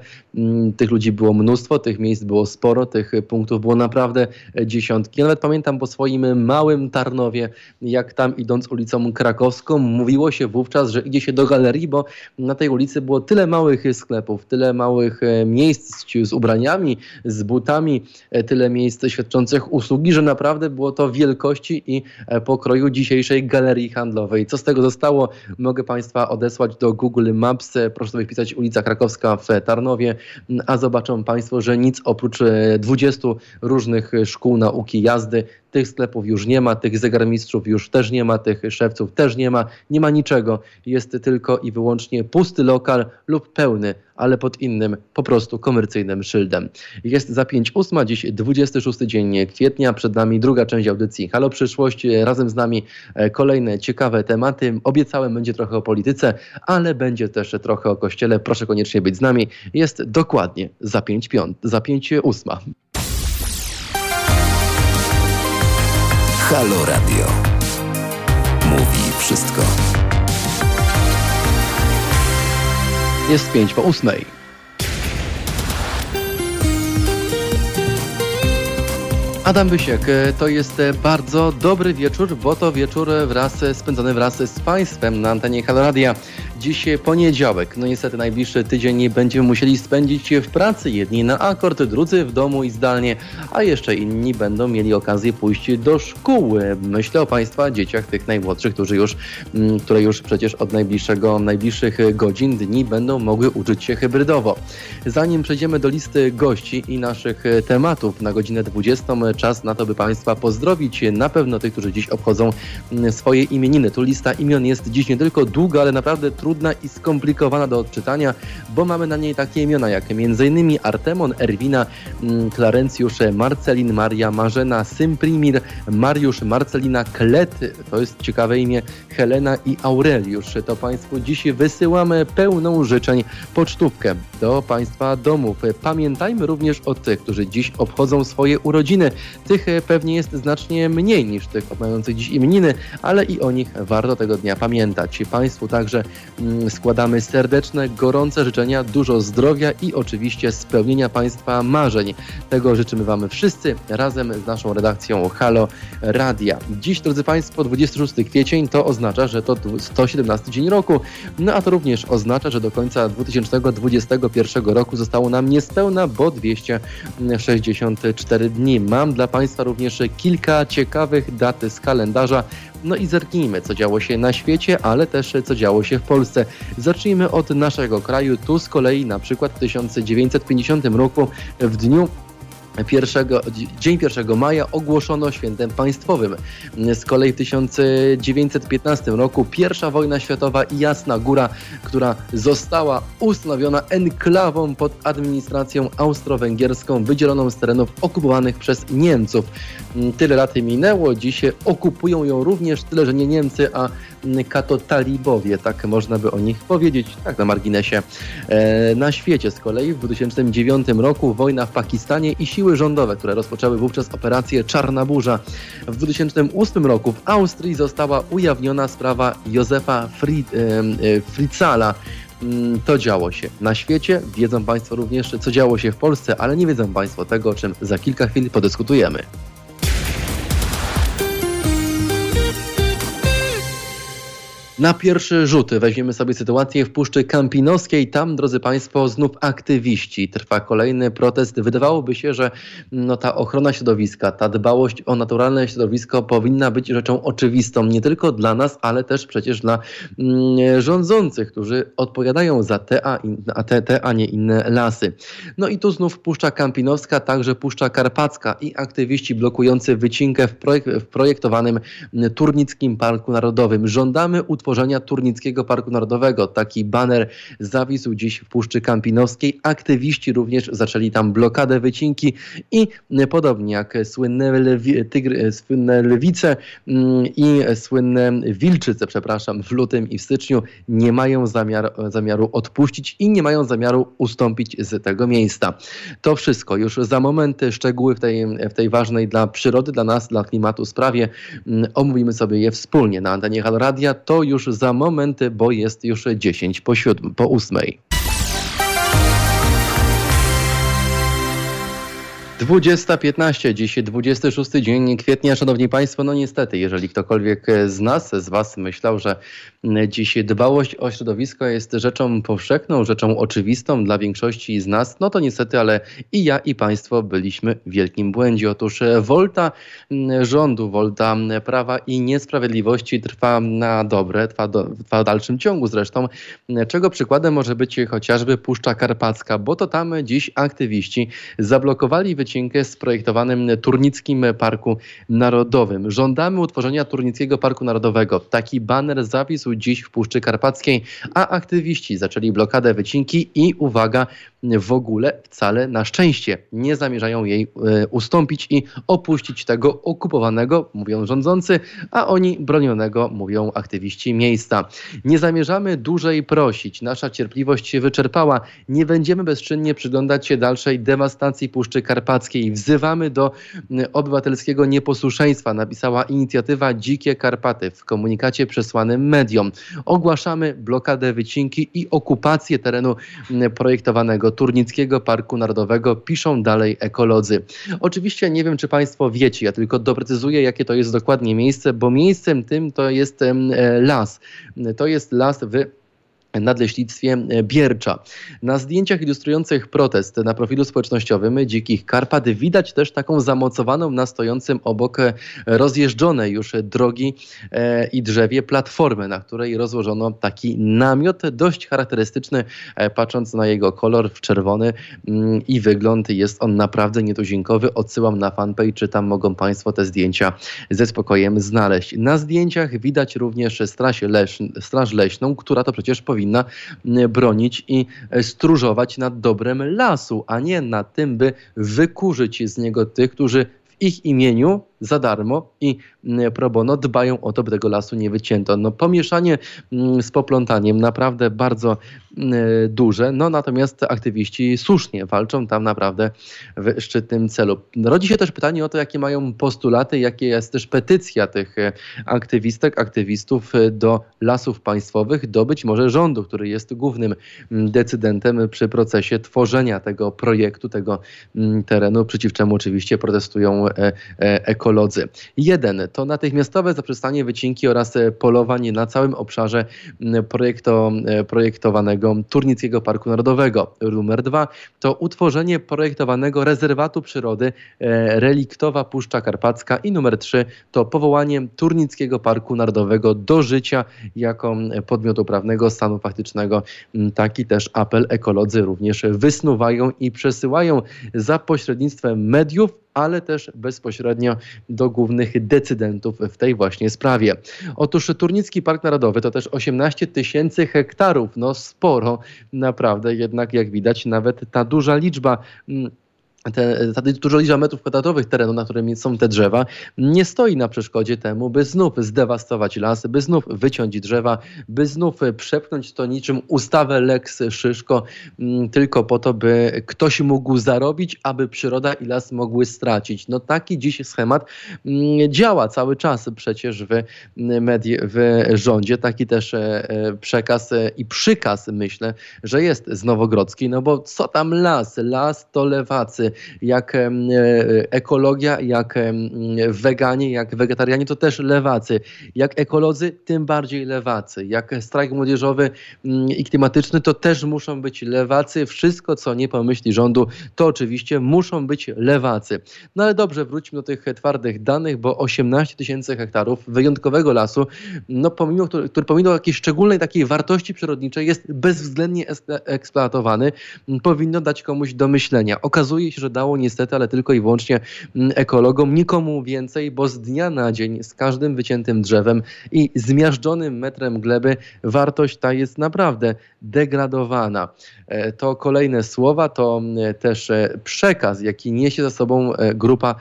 Tych ludzi było mnóstwo, tych miejsc było sporo, tych punktów było naprawdę dziesiątki. Ja nawet pamiętam po swoim małym Tarnowie, jak tam idąc ulicą krakowską, mówiło się wówczas, że idzie się do galerii, bo na tej ulicy było tyle małych sklepów, tyle małych e, miejsc z ubraniami, z butami, e, tyle miejsc świadczących usługi, że naprawdę było to wielkości i e, pokroju dzisiejszej galerii handlowej. Co z tego zostało, mogę Państwa odesłać do Google Maps. Proszę sobie wpisać ulica Krakowska w Tarnowie, a zobaczą Państwo, że nic oprócz 20 różnych szkół nauki jazdy tych sklepów już nie ma, tych zegarmistrzów już też nie ma, tych szewców też nie ma, nie ma niczego. Jest tylko i wyłącznie pusty lokal lub pełny, ale pod innym, po prostu komercyjnym szyldem. Jest za 5.8, dziś 26 dzień kwietnia, przed nami druga część audycji Halo Przyszłość. Razem z nami e, kolejne ciekawe tematy. Obiecałem, będzie trochę o polityce, ale będzie też trochę o kościele. Proszę koniecznie być z nami. Jest dokładnie za 5.8. Za 5.8. Halo Radio. Mówi wszystko. Jest pięć po ósmej. Adam Bysiek, to jest bardzo dobry wieczór, bo to wieczór wraz spędzony wraz z Państwem na antenie Halo Radia. Dziś poniedziałek. No niestety najbliższy tydzień będziemy musieli spędzić w pracy. Jedni na akord, drudzy w domu i zdalnie, a jeszcze inni będą mieli okazję pójść do szkoły. Myślę o Państwa dzieciach, tych najmłodszych, którzy już, mm, które już przecież od najbliższego, najbliższych godzin, dni będą mogły uczyć się hybrydowo. Zanim przejdziemy do listy gości i naszych tematów na godzinę 20, czas na to, by Państwa pozdrowić. Na pewno tych, którzy dziś obchodzą mm, swoje imieniny. Tu lista imion jest dziś nie tylko długa, ale naprawdę trudna i skomplikowana do odczytania, bo mamy na niej takie imiona jak m.in. Artemon, Erwina, mm, Klarencjusz, Marcelin, Maria, Marzena, Symprimir, Mariusz, Marcelina, Klet, to jest ciekawe imię, Helena i Aureliusz. To Państwu dziś wysyłamy pełną życzeń pocztówkę do Państwa domów. Pamiętajmy również o tych, którzy dziś obchodzą swoje urodziny. Tych pewnie jest znacznie mniej niż tych mających dziś imieniny, ale i o nich warto tego dnia pamiętać. Państwu także składamy serdeczne, gorące życzenia, dużo zdrowia i oczywiście spełnienia Państwa marzeń. Tego życzymy Wam wszyscy razem z naszą redakcją Halo Radia. Dziś, drodzy Państwo, 26 kwiecień to oznacza, że to 117 dzień roku, no a to również oznacza, że do końca 2021 roku zostało nam niespełna, bo 264 dni. Mam dla Państwa również kilka ciekawych dat z kalendarza, no i zerknijmy, co działo się na świecie, ale też co działo się w Polsce. Zacznijmy od naszego kraju. Tu z kolei na przykład w 1950 roku w dniu Pierwszego, dzień 1 maja ogłoszono świętem państwowym. Z kolei w 1915 roku pierwsza wojna światowa i Jasna Góra, która została ustanowiona enklawą pod administracją austro-węgierską, wydzieloną z terenów okupowanych przez Niemców. Tyle lat minęło, dziś okupują ją również tyle, że nie Niemcy, a kato talibowie, tak można by o nich powiedzieć, tak na marginesie. E, na świecie z kolei w 2009 roku wojna w Pakistanie i siły rządowe, które rozpoczęły wówczas operację Czarna Burza. W 2008 roku w Austrii została ujawniona sprawa Józefa Fritzala, mm, to działo się na świecie. Wiedzą Państwo również, co działo się w Polsce, ale nie wiedzą Państwo tego, o czym za kilka chwil podyskutujemy. Na pierwszy rzut weźmiemy sobie sytuację w Puszczy Kampinoskiej. Tam, drodzy Państwo, znów aktywiści. Trwa kolejny protest. Wydawałoby się, że no, ta ochrona środowiska, ta dbałość o naturalne środowisko powinna być rzeczą oczywistą nie tylko dla nas, ale też przecież dla mm, rządzących, którzy odpowiadają za te a, in, a te, te, a nie inne lasy. No i tu znów Puszcza Kampinowska, także Puszcza Karpacka i aktywiści blokujący wycinkę w, projek w projektowanym Turnickim Parku Narodowym. Żądamy utworzenia Turnickiego Parku Narodowego. Taki baner zawisł dziś w Puszczy Kampinowskiej. Aktywiści również zaczęli tam blokadę wycinki i podobnie jak słynne, lewi, tygry, słynne lewice mm, i słynne wilczyce, przepraszam, w lutym i w styczniu nie mają zamiar, zamiaru odpuścić i nie mają zamiaru ustąpić z tego miejsca. To wszystko. Już za moment szczegóły w tej, w tej ważnej dla przyrody, dla nas, dla klimatu sprawie mm, omówimy sobie je wspólnie na antenie Halo Radia. To już już za moment, bo jest już 10 po, 7, po 8. 20.15, dziś 26 dzień kwietnia. Szanowni Państwo, no niestety, jeżeli ktokolwiek z nas, z Was myślał, że dziś dbałość o środowisko jest rzeczą powszechną, rzeczą oczywistą dla większości z nas, no to niestety, ale i ja, i Państwo byliśmy w wielkim błędzie. Otóż wolta rządu, wolta prawa i niesprawiedliwości trwa na dobre, trwa, do, trwa w dalszym ciągu zresztą, czego przykładem może być chociażby Puszcza Karpacka, bo to tam dziś aktywiści zablokowali wycinkę z projektowanym Turnickim Parku Narodowym. Żądamy utworzenia Turnickiego Parku Narodowego. Taki baner zawisł dziś w Puszczy Karpackiej, a aktywiści zaczęli blokadę wycinki i uwaga, w ogóle wcale na szczęście nie zamierzają jej e, ustąpić i opuścić tego okupowanego, mówią rządzący, a oni bronionego, mówią aktywiści miejsca. Nie zamierzamy dłużej prosić. Nasza cierpliwość się wyczerpała. Nie będziemy bezczynnie przyglądać się dalszej dewastacji Puszczy Karpackiej. Wzywamy do obywatelskiego nieposłuszeństwa, napisała inicjatywa Dzikie Karpaty w komunikacie przesłanym mediom. Ogłaszamy blokadę wycinki i okupację terenu projektowanego Turnickiego Parku Narodowego, piszą dalej ekolodzy. Oczywiście nie wiem, czy Państwo wiecie, ja tylko doprecyzuję, jakie to jest dokładnie miejsce, bo miejscem tym to jest e, las. To jest las w Nadleśnictwie e, Biercza. Na zdjęciach ilustrujących protest na profilu społecznościowym Dzikich Karpat widać też taką zamocowaną na stojącym obok e, rozjeżdżonej już drogi e, i drzewie platformę, na której rozłożono taki namiot dość charakterystyczny, patrząc na jego kolor w czerwony mm, i wygląd jest on naprawdę nietuzinkowy. Odsyłam na fanpage, czy tam mogą Państwo te zdjęcia ze spokojem znaleźć. Na zdjęciach widać również straż leśną, która to przecież powinna powinna bronić i e, stróżować nad dobrem lasu, a nie nad tym, by wykurzyć z niego tych, którzy w ich imieniu za darmo i mm, pro bono dbają o to, by tego lasu nie wycięto. No, pomieszanie mm, z poplątaniem naprawdę bardzo mm, duże, no natomiast aktywiści słusznie walczą tam naprawdę w szczytnym celu. Rodzi się też pytanie o to, jakie mają postulaty, jakie jest też petycja tych e, aktywistek, aktywistów e, do lasów państwowych, do być może rządu, który jest głównym decydentem przy procesie tworzenia tego projektu, tego terenu, przeciw czemu oczywiście protestują e, ekolodzy. Jeden to natychmiastowe zaprzestanie wycinki oraz e, polowań na całym obszarze projekto, e, projektowanego Turnickiego Parku Narodowego. Numer dwa to utworzenie projektowanego rezerwatu przyrody e, reliktowa Puszcza Karpacka i numer trzy to powołanie Turnickiego Parku Narodowego do życia jako podmiotu prawnego stanu faktycznego. Taki też apel ekolodzy również wysnuwają i przesyłają za pośrednictwem mediów ale też bezpośrednio do głównych decydentów w tej właśnie sprawie. Otóż Turnicki Park Narodowy to też 18 tysięcy hektarów, no sporo naprawdę, jednak jak widać nawet ta duża liczba mm, te, ta duża liczba metrów kwadratowych terenu, na którym są te drzewa, nie stoi na przeszkodzie temu, by znów zdewastować lasy, by znów wyciąć drzewa, by znów przepchnąć to niczym ustawę Lex Szyszko, mm, tylko po to, by ktoś mógł zarobić, aby przyroda i las mogły stracić. No taki dziś schemat mm, działa cały czas przecież w, medii, w rządzie. Taki też e, e, przekaz e, i przykaz, myślę, że jest z Nowogrodzkiej, no bo co tam las? Las to lewacy Jak e, ekologia, jak weganie, jak wegetarianie, to też lewacy. Jak ekolodzy, tym bardziej lewacy. Jak strajk młodzieżowy mm, i klimatyczny, to też muszą być lewacy. Wszystko, co nie pomyśli rządu, to oczywiście muszą być lewacy. No ale dobrze, wróćmy do tych twardych danych, bo 18 tysięcy hektarów wyjątkowego lasu, no pomimo, który, który pomimo jakiejś szczególnej takiej wartości przyrodniczej jest bezwzględnie eksploatowany, powinno dać komuś do myślenia. Okazuje się, że dało niestety, ale tylko i wyłącznie ekologom, nikomu więcej, bo z dnia na dzień z każdym wyciętym drzewem i zmiażdżonym metrem gleby wartość ta jest naprawdę degradowana. E, to kolejne słowa, to też e, przekaz, jaki niesie za sobą e, grupa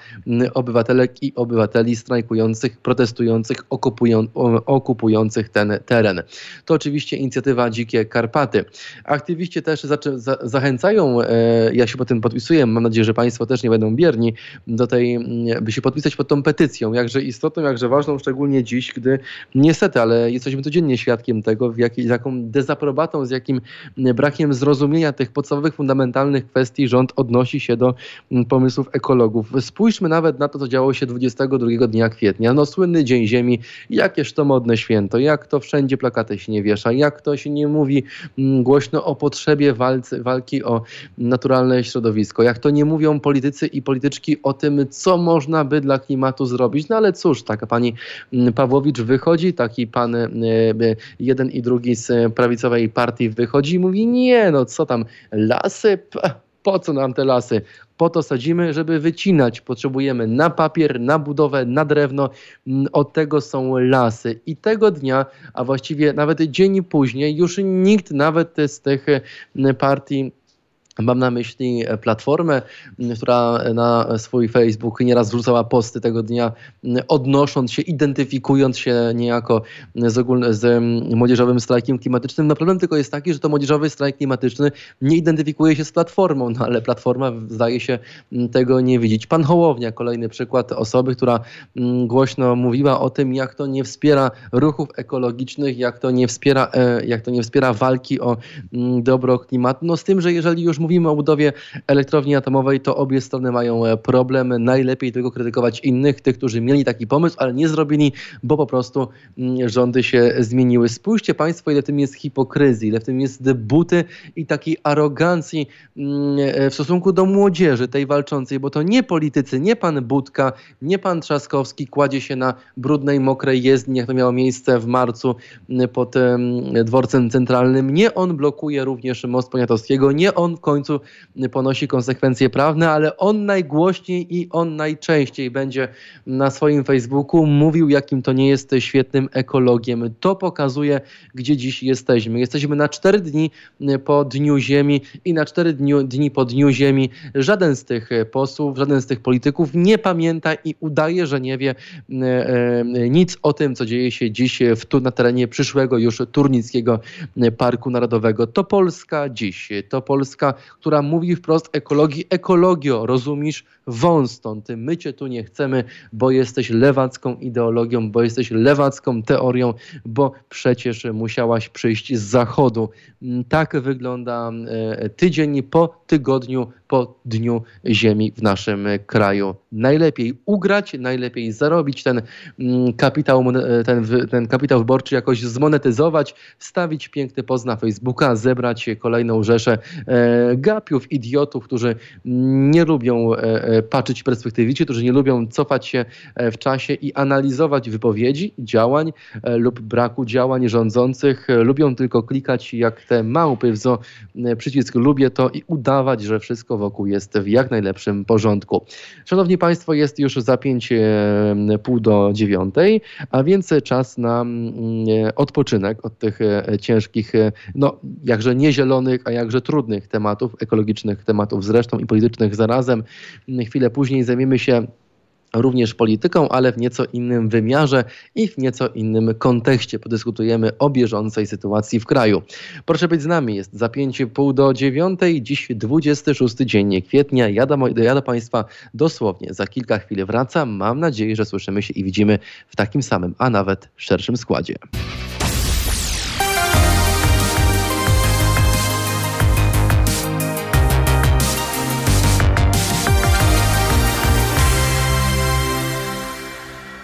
obywatelek i obywateli strajkujących, protestujących, okupują, okupujących ten teren. To oczywiście inicjatywa Dzikie Karpaty. Aktywiści też za, za, zachęcają, ja się po tym podpisuję, mam nadzieję, że Państwo też nie będą bierni, do tej, by się podpisać pod tą petycją, jakże istotną, jakże ważną, szczególnie dziś, gdy niestety, ale jesteśmy codziennie świadkiem tego, w jak, z jaką dezaprobatą, z jakim brakiem zrozumienia tych podstawowych, fundamentalnych kwestii rząd odnosi się do pomysłów ekologów. Spójrzmy nawet na to, co działo się 22 dnia kwietnia. No słynny Dzień Ziemi, jakież to modne święto, jak to wszędzie plakaty się nie wiesza, jak to się nie mówi mm, głośno o potrzebie walcy, walki o naturalne środowisko, jak to nie mówią politycy i polityczki o tym, co można by dla klimatu zrobić. No ale cóż, taka pani mm, Pawłowicz wychodzi, taki pan e, jeden i drugi z prawicowej partii wychodzi i mówi, nie, no co tam, lasy, po co nam te lasy? Po to sadzimy, żeby wycinać. Potrzebujemy na papier, na budowę, na drewno. Mm, od tego są lasy. I tego dnia, a właściwie nawet dzień później, już nikt nawet z tych mm, partii Mam na myśli e, platformę, która na swój Facebook nieraz wrzucała posty tego dnia, odnosząc się, identyfikując się niejako z, ogólne, z młodzieżowym strajkiem klimatycznym. No problem tylko jest taki, że to młodzieżowy strajk klimatyczny nie identyfikuje się z platformą, no ale platforma zdaje się tego nie widzieć. Pan Hołownia, kolejny przykład osoby, która głośno mówiła o tym, jak to nie wspiera ruchów ekologicznych, jak to nie wspiera, e, jak to nie wspiera walki o dobro klimatu. No z tym, że jeżeli już mówimy o budowie elektrowni atomowej, to obie strony mają e, problem. Najlepiej tylko krytykować innych, tych, którzy mieli taki pomysł, ale nie zrobili, bo po prostu mm, rządy się zmieniły. Spójrzcie Państwo, ile w tym jest hipokryzji, ile w tym jest buty i takiej arogancji mm, e, w stosunku do młodzieży tej walczącej, bo to nie politycy, nie pan Budka, nie pan Trzaskowski kładzie się na brudnej, mokrej jezdni, jak to miało miejsce w marcu mm, pod dworcem centralnym. Nie on blokuje również most Poniatowskiego, nie on w końcu ponosi konsekwencje prawne, ale on najgłośniej i on najczęściej będzie na swoim Facebooku mówił, jakim to nie jest świetnym ekologiem. To pokazuje, gdzie dziś jesteśmy. Jesteśmy na cztery dni po Dniu Ziemi i na cztery dni, dni po Dniu Ziemi żaden z tych posłów, żaden z tych polityków nie pamięta i udaje, że nie wie e, e, nic o tym, co dzieje się dziś w, na terenie przyszłego już Turnickiego Parku Narodowego. To Polska dziś, to Polska, która mówi wprost ekologii, ekologio, rozumiesz, wąs stąd, my cię tu nie chcemy, bo jesteś lewacką ideologią, bo jesteś lewacką teorią, bo przecież musiałaś przyjść z zachodu. Mm, tak wygląda e, tydzień po tygodniu, po dniu ziemi w naszym kraju. Najlepiej ugrać, najlepiej zarobić ten mm, kapitał, e, ten, ten kapitał wyborczy jakoś zmonetyzować, wstawić piękny post na Facebooka, zebrać kolejną rzeszę e, gapiów, idiotów, którzy nie lubią patrzeć perspektywicznie, którzy nie lubią cofać się e, w czasie i analizować wypowiedzi, działań e, lub braku działań rządzących. E, lubią tylko klikać jak te małpy w przycisk lubię to i udawać, że wszystko wokół jest w jak najlepszym porządku. Szanowni Państwo, jest już za pięć pół do dziewiątej, a więc czas na odpoczynek od tych ciężkich, no jakże niezielonych, a jakże trudnych tematów, ekologicznych tematów zresztą i politycznych zarazem chwilę później zajmiemy się również polityką, ale w nieco innym wymiarze i w nieco innym kontekście. Podyskutujemy o bieżącej sytuacji w kraju. Proszę być z nami, jest za 5,5 do 9, dziś 26 dzień kwietnia. Ja do, ja do Państwa dosłownie za kilka chwil wracam. Mam nadzieję, że słyszymy się i widzimy w takim samym, a nawet szerszym składzie.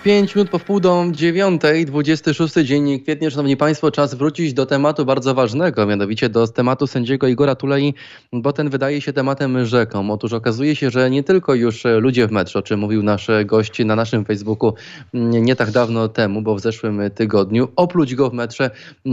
5 minut po wpół do dziewiątej, 26 dzień kwietnia, szanowni państwo, czas wrócić do tematu bardzo ważnego, mianowicie do tematu sędziego Igora Tulei, bo ten wydaje się tematem rzeką. Otóż okazuje się, że nie tylko już ludzie w metrze, o czym mówił nasz gość na naszym Facebooku nie tak dawno temu, bo w zeszłym tygodniu, opluć go w metrze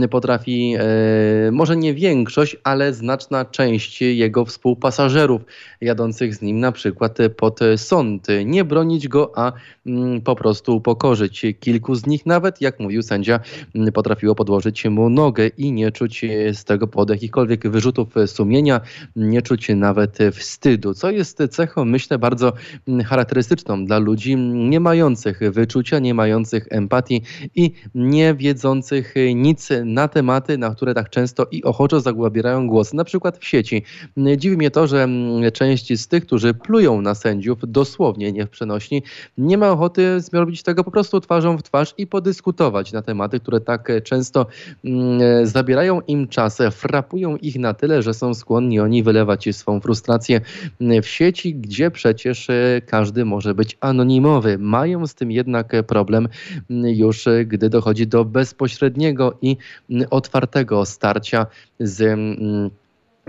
potrafi e, może nie większość, ale znaczna część jego współpasażerów jadących z nim na przykład pod sąd. Nie bronić go, a mm, po prostu upokorzyć. Kilku z nich nawet, jak mówił sędzia, potrafiło podłożyć mu nogę i nie czuć z tego powodu jakichkolwiek wyrzutów sumienia, nie czuć nawet wstydu, co jest cechą, myślę, bardzo charakterystyczną dla ludzi nie mających wyczucia, nie mających empatii i nie wiedzących nic na tematy, na które tak często i ochoczo zagłabierają głos, na przykład w sieci. Dziwi mnie to, że część z tych, którzy plują na sędziów, dosłownie nie w przenośni, nie ma ochoty zrobić tego po prostu twarzą w twarz i podyskutować na tematy, które tak e, często mm, e, zabierają im czas, frapują ich na tyle, że są skłonni oni wylewać swą frustrację mm, w sieci, gdzie przecież e, każdy może być anonimowy. Mają z tym jednak problem mm, już, gdy dochodzi do bezpośredniego i otwartego starcia z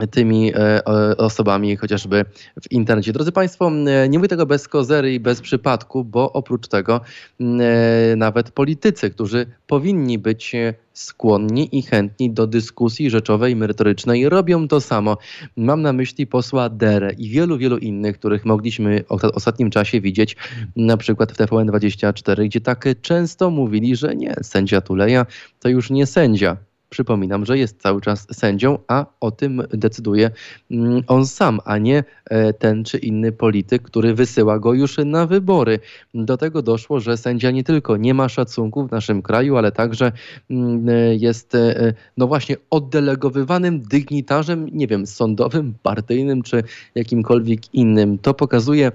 tymi e, osobami chociażby w internecie. Drodzy Państwo, nie mówię tego bez kozery i bez przypadku, bo oprócz tego e, nawet politycy, którzy powinni być skłonni i chętni do dyskusji rzeczowej, merytorycznej, robią to samo. Mam na myśli posła Derę i wielu, wielu innych, których mogliśmy w ostatnim czasie widzieć, na przykład w TVN24, gdzie tak często mówili, że nie, sędzia Tuleja to już nie sędzia, Przypominam, że jest cały czas sędzią, a o tym decyduje mm, on sam, a nie e, ten czy inny polityk, który wysyła go już na wybory. Do tego doszło, że sędzia nie tylko nie ma szacunku w naszym kraju, ale także mm, e, jest e, no właśnie oddelegowywanym dygnitarzem, nie wiem, sądowym, partyjnym czy jakimkolwiek innym. To pokazuje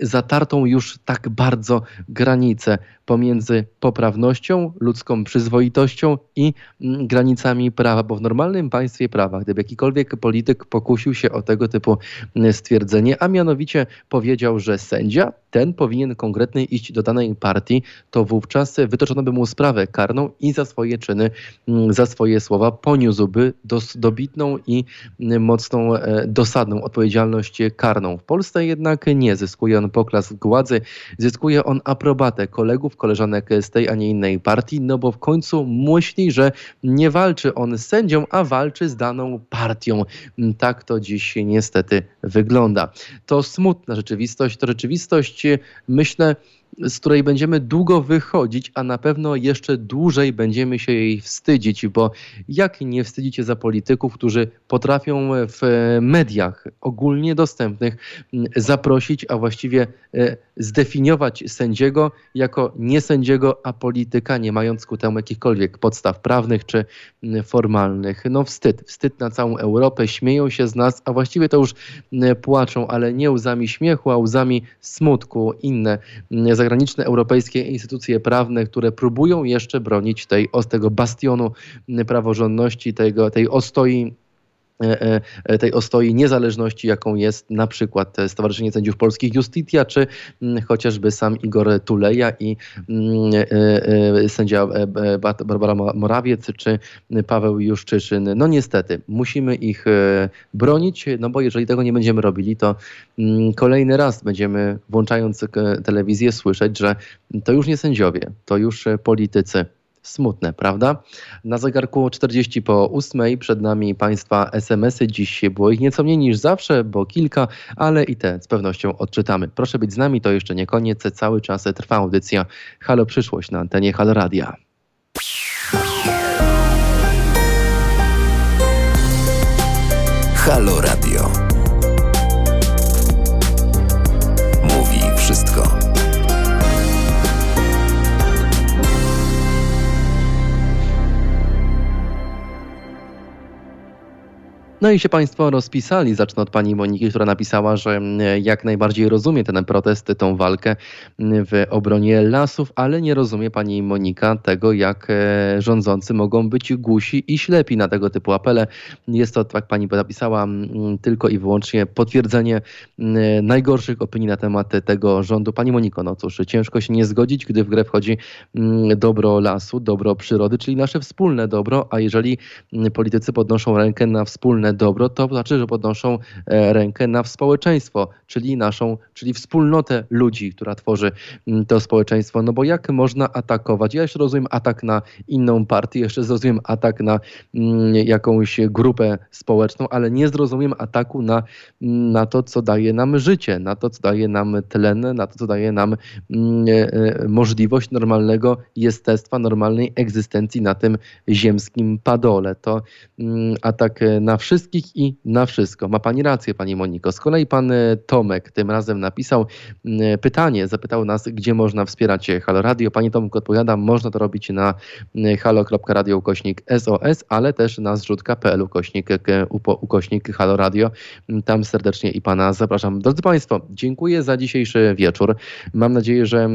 zatartą już tak bardzo granicę pomiędzy poprawnością, ludzką przyzwoitością i mm, granicami prawa, bo w normalnym państwie prawa, gdyby jakikolwiek polityk pokusił się o tego typu stwierdzenie, a mianowicie powiedział, że sędzia ten powinien konkretnie iść do danej partii, to wówczas wytoczono by mu sprawę karną i za swoje czyny, za swoje słowa poniósłby dos, dobitną i mocną, e, dosadną odpowiedzialność karną. W Polsce jednak nie zyskuje on poklask władzy, zyskuje on aprobatę kolegów, koleżanek z tej, a nie innej partii, no bo w końcu myśli, że nie walczy on z sędzią, a walczy z daną partią. Tak to dziś niestety wygląda. To smutna rzeczywistość, to rzeczywistość, myślę, z której będziemy długo wychodzić, a na pewno jeszcze dłużej będziemy się jej wstydzić, bo jak nie wstydzicie za polityków, którzy potrafią w mediach ogólnie dostępnych zaprosić, a właściwie e, zdefiniować sędziego jako nie sędziego, a polityka, nie mając ku temu jakichkolwiek podstaw prawnych czy formalnych. No wstyd, wstyd na całą Europę, śmieją się z nas, a właściwie to już płaczą, ale nie łzami śmiechu, a łzami smutku. Inne zagraniczne europejskie instytucje prawne, które próbują jeszcze bronić tej, tego bastionu praworządności, tego, tej ostoi tej ostoi niezależności, jaką jest na przykład Stowarzyszenie Sędziów Polskich Justitia, czy mm, chociażby sam Igor Tuleja i mm, sędzia Barbara Morawiec, czy Paweł Juszczyszyn. No niestety, musimy ich bronić, no bo jeżeli tego nie będziemy robili, to mm, kolejny raz będziemy, włączając telewizję, słyszeć, że to już nie sędziowie, to już politycy Smutne, prawda? Na zegarku 40 po 8 przed nami Państwa SMS-y. Dziś było ich nieco mniej niż zawsze, bo kilka, ale i te z pewnością odczytamy. Proszę być z nami, to jeszcze nie koniec. Cały czas trwa audycja Halo Przyszłość na antenie Halo Radia. Halo Radio. No i się Państwo rozpisali. Zacznę od pani Moniki, która napisała, że mm, jak najbardziej rozumie ten protest, tą walkę mm, w obronie lasów, ale nie rozumie pani Monika tego, jak e, rządzący mogą być głusi i ślepi na tego typu apele. Jest to, jak pani napisała, mm, tylko i wyłącznie potwierdzenie najgorszych opinii na temat tego rządu. Pani Moniko, no cóż, ciężko się nie zgodzić, gdy w grę wchodzi dobro lasu, dobro przyrody, czyli nasze wspólne dobro, a jeżeli politycy podnoszą rękę na wspólne dobro, to znaczy, że podnoszą e, rękę na społeczeństwo, czyli naszą, czyli wspólnotę ludzi, która tworzy mm, to społeczeństwo. No bo jak można atakować? Ja jeszcze rozumiem atak na inną partię, jeszcze zrozumiem atak na mm, jakąś grupę społeczną, ale nie zrozumiem ataku na, mm, na to, co daje nam życie, na to, co daje nam tlen, na to, co daje nam e, e, możliwość normalnego jestestwa, normalnej egzystencji na tym ziemskim padole. To atak na wszystkich wszystkich i na wszystko. Ma pani rację, pani Moniko. Z kolei pan e, Tomek tym razem napisał e, pytanie, zapytał nas, gdzie można wspierać Halo Radio. Pani Tomek odpowiada, można to robić na e, halo.radio ukośnik SOS, ale też na zrzutka.pl ukośnik, ukośnik Halo Radio. Tam serdecznie i pana zapraszam. Drodzy Państwo, dziękuję za dzisiejszy wieczór. Mam nadzieję, że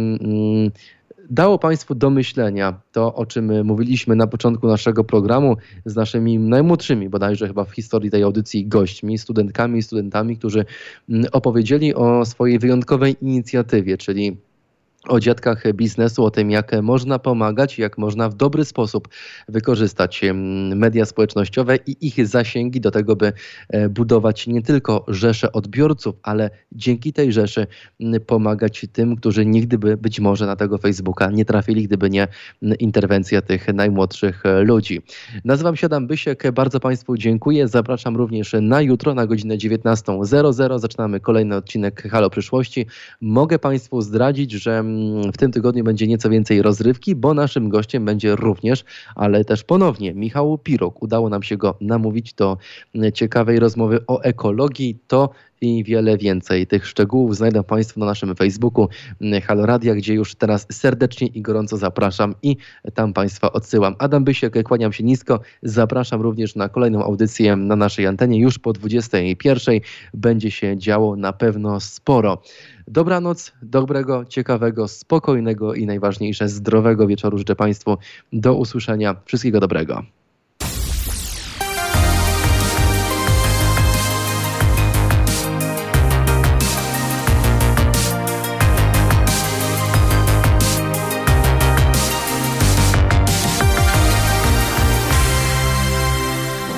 dało Państwu do myślenia to, o czym mówiliśmy na początku naszego programu z naszymi najmłodszymi, bodajże chyba w historii tej audycji, gośćmi, studentkami i studentami, którzy mm, opowiedzieli o swojej wyjątkowej inicjatywie, czyli o dziadkach biznesu, o tym, jak można pomagać, jak można w dobry sposób wykorzystać media społecznościowe i ich zasięgi do tego, by e, budować nie tylko rzesze odbiorców, ale dzięki tej rzeszy pomagać tym, którzy nigdy by być może na tego Facebooka nie trafili, gdyby nie interwencja tych najmłodszych e, ludzi. Nazywam się Adam Bysiek, bardzo Państwu dziękuję. Zapraszam również na jutro na godzinę 19.00. Zaczynamy kolejny odcinek Halo Przyszłości. Mogę Państwu zdradzić, że w tym tygodniu będzie nieco więcej rozrywki, bo naszym gościem będzie również, ale też ponownie Michał Piruk. Udało nam się go namówić do ciekawej rozmowy o ekologii. To i wiele więcej. Tych szczegółów znajdą Państwo na naszym Facebooku Halo Radia, gdzie już teraz serdecznie i gorąco zapraszam i tam Państwa odsyłam. Adam Bysiek, kłaniam się nisko. Zapraszam również na kolejną audycję na naszej antenie już po 21. Będzie się działo na pewno sporo. Dobranoc, dobrego, ciekawego, spokojnego i najważniejsze zdrowego wieczoru życzę Państwu. Do usłyszenia. Wszystkiego dobrego.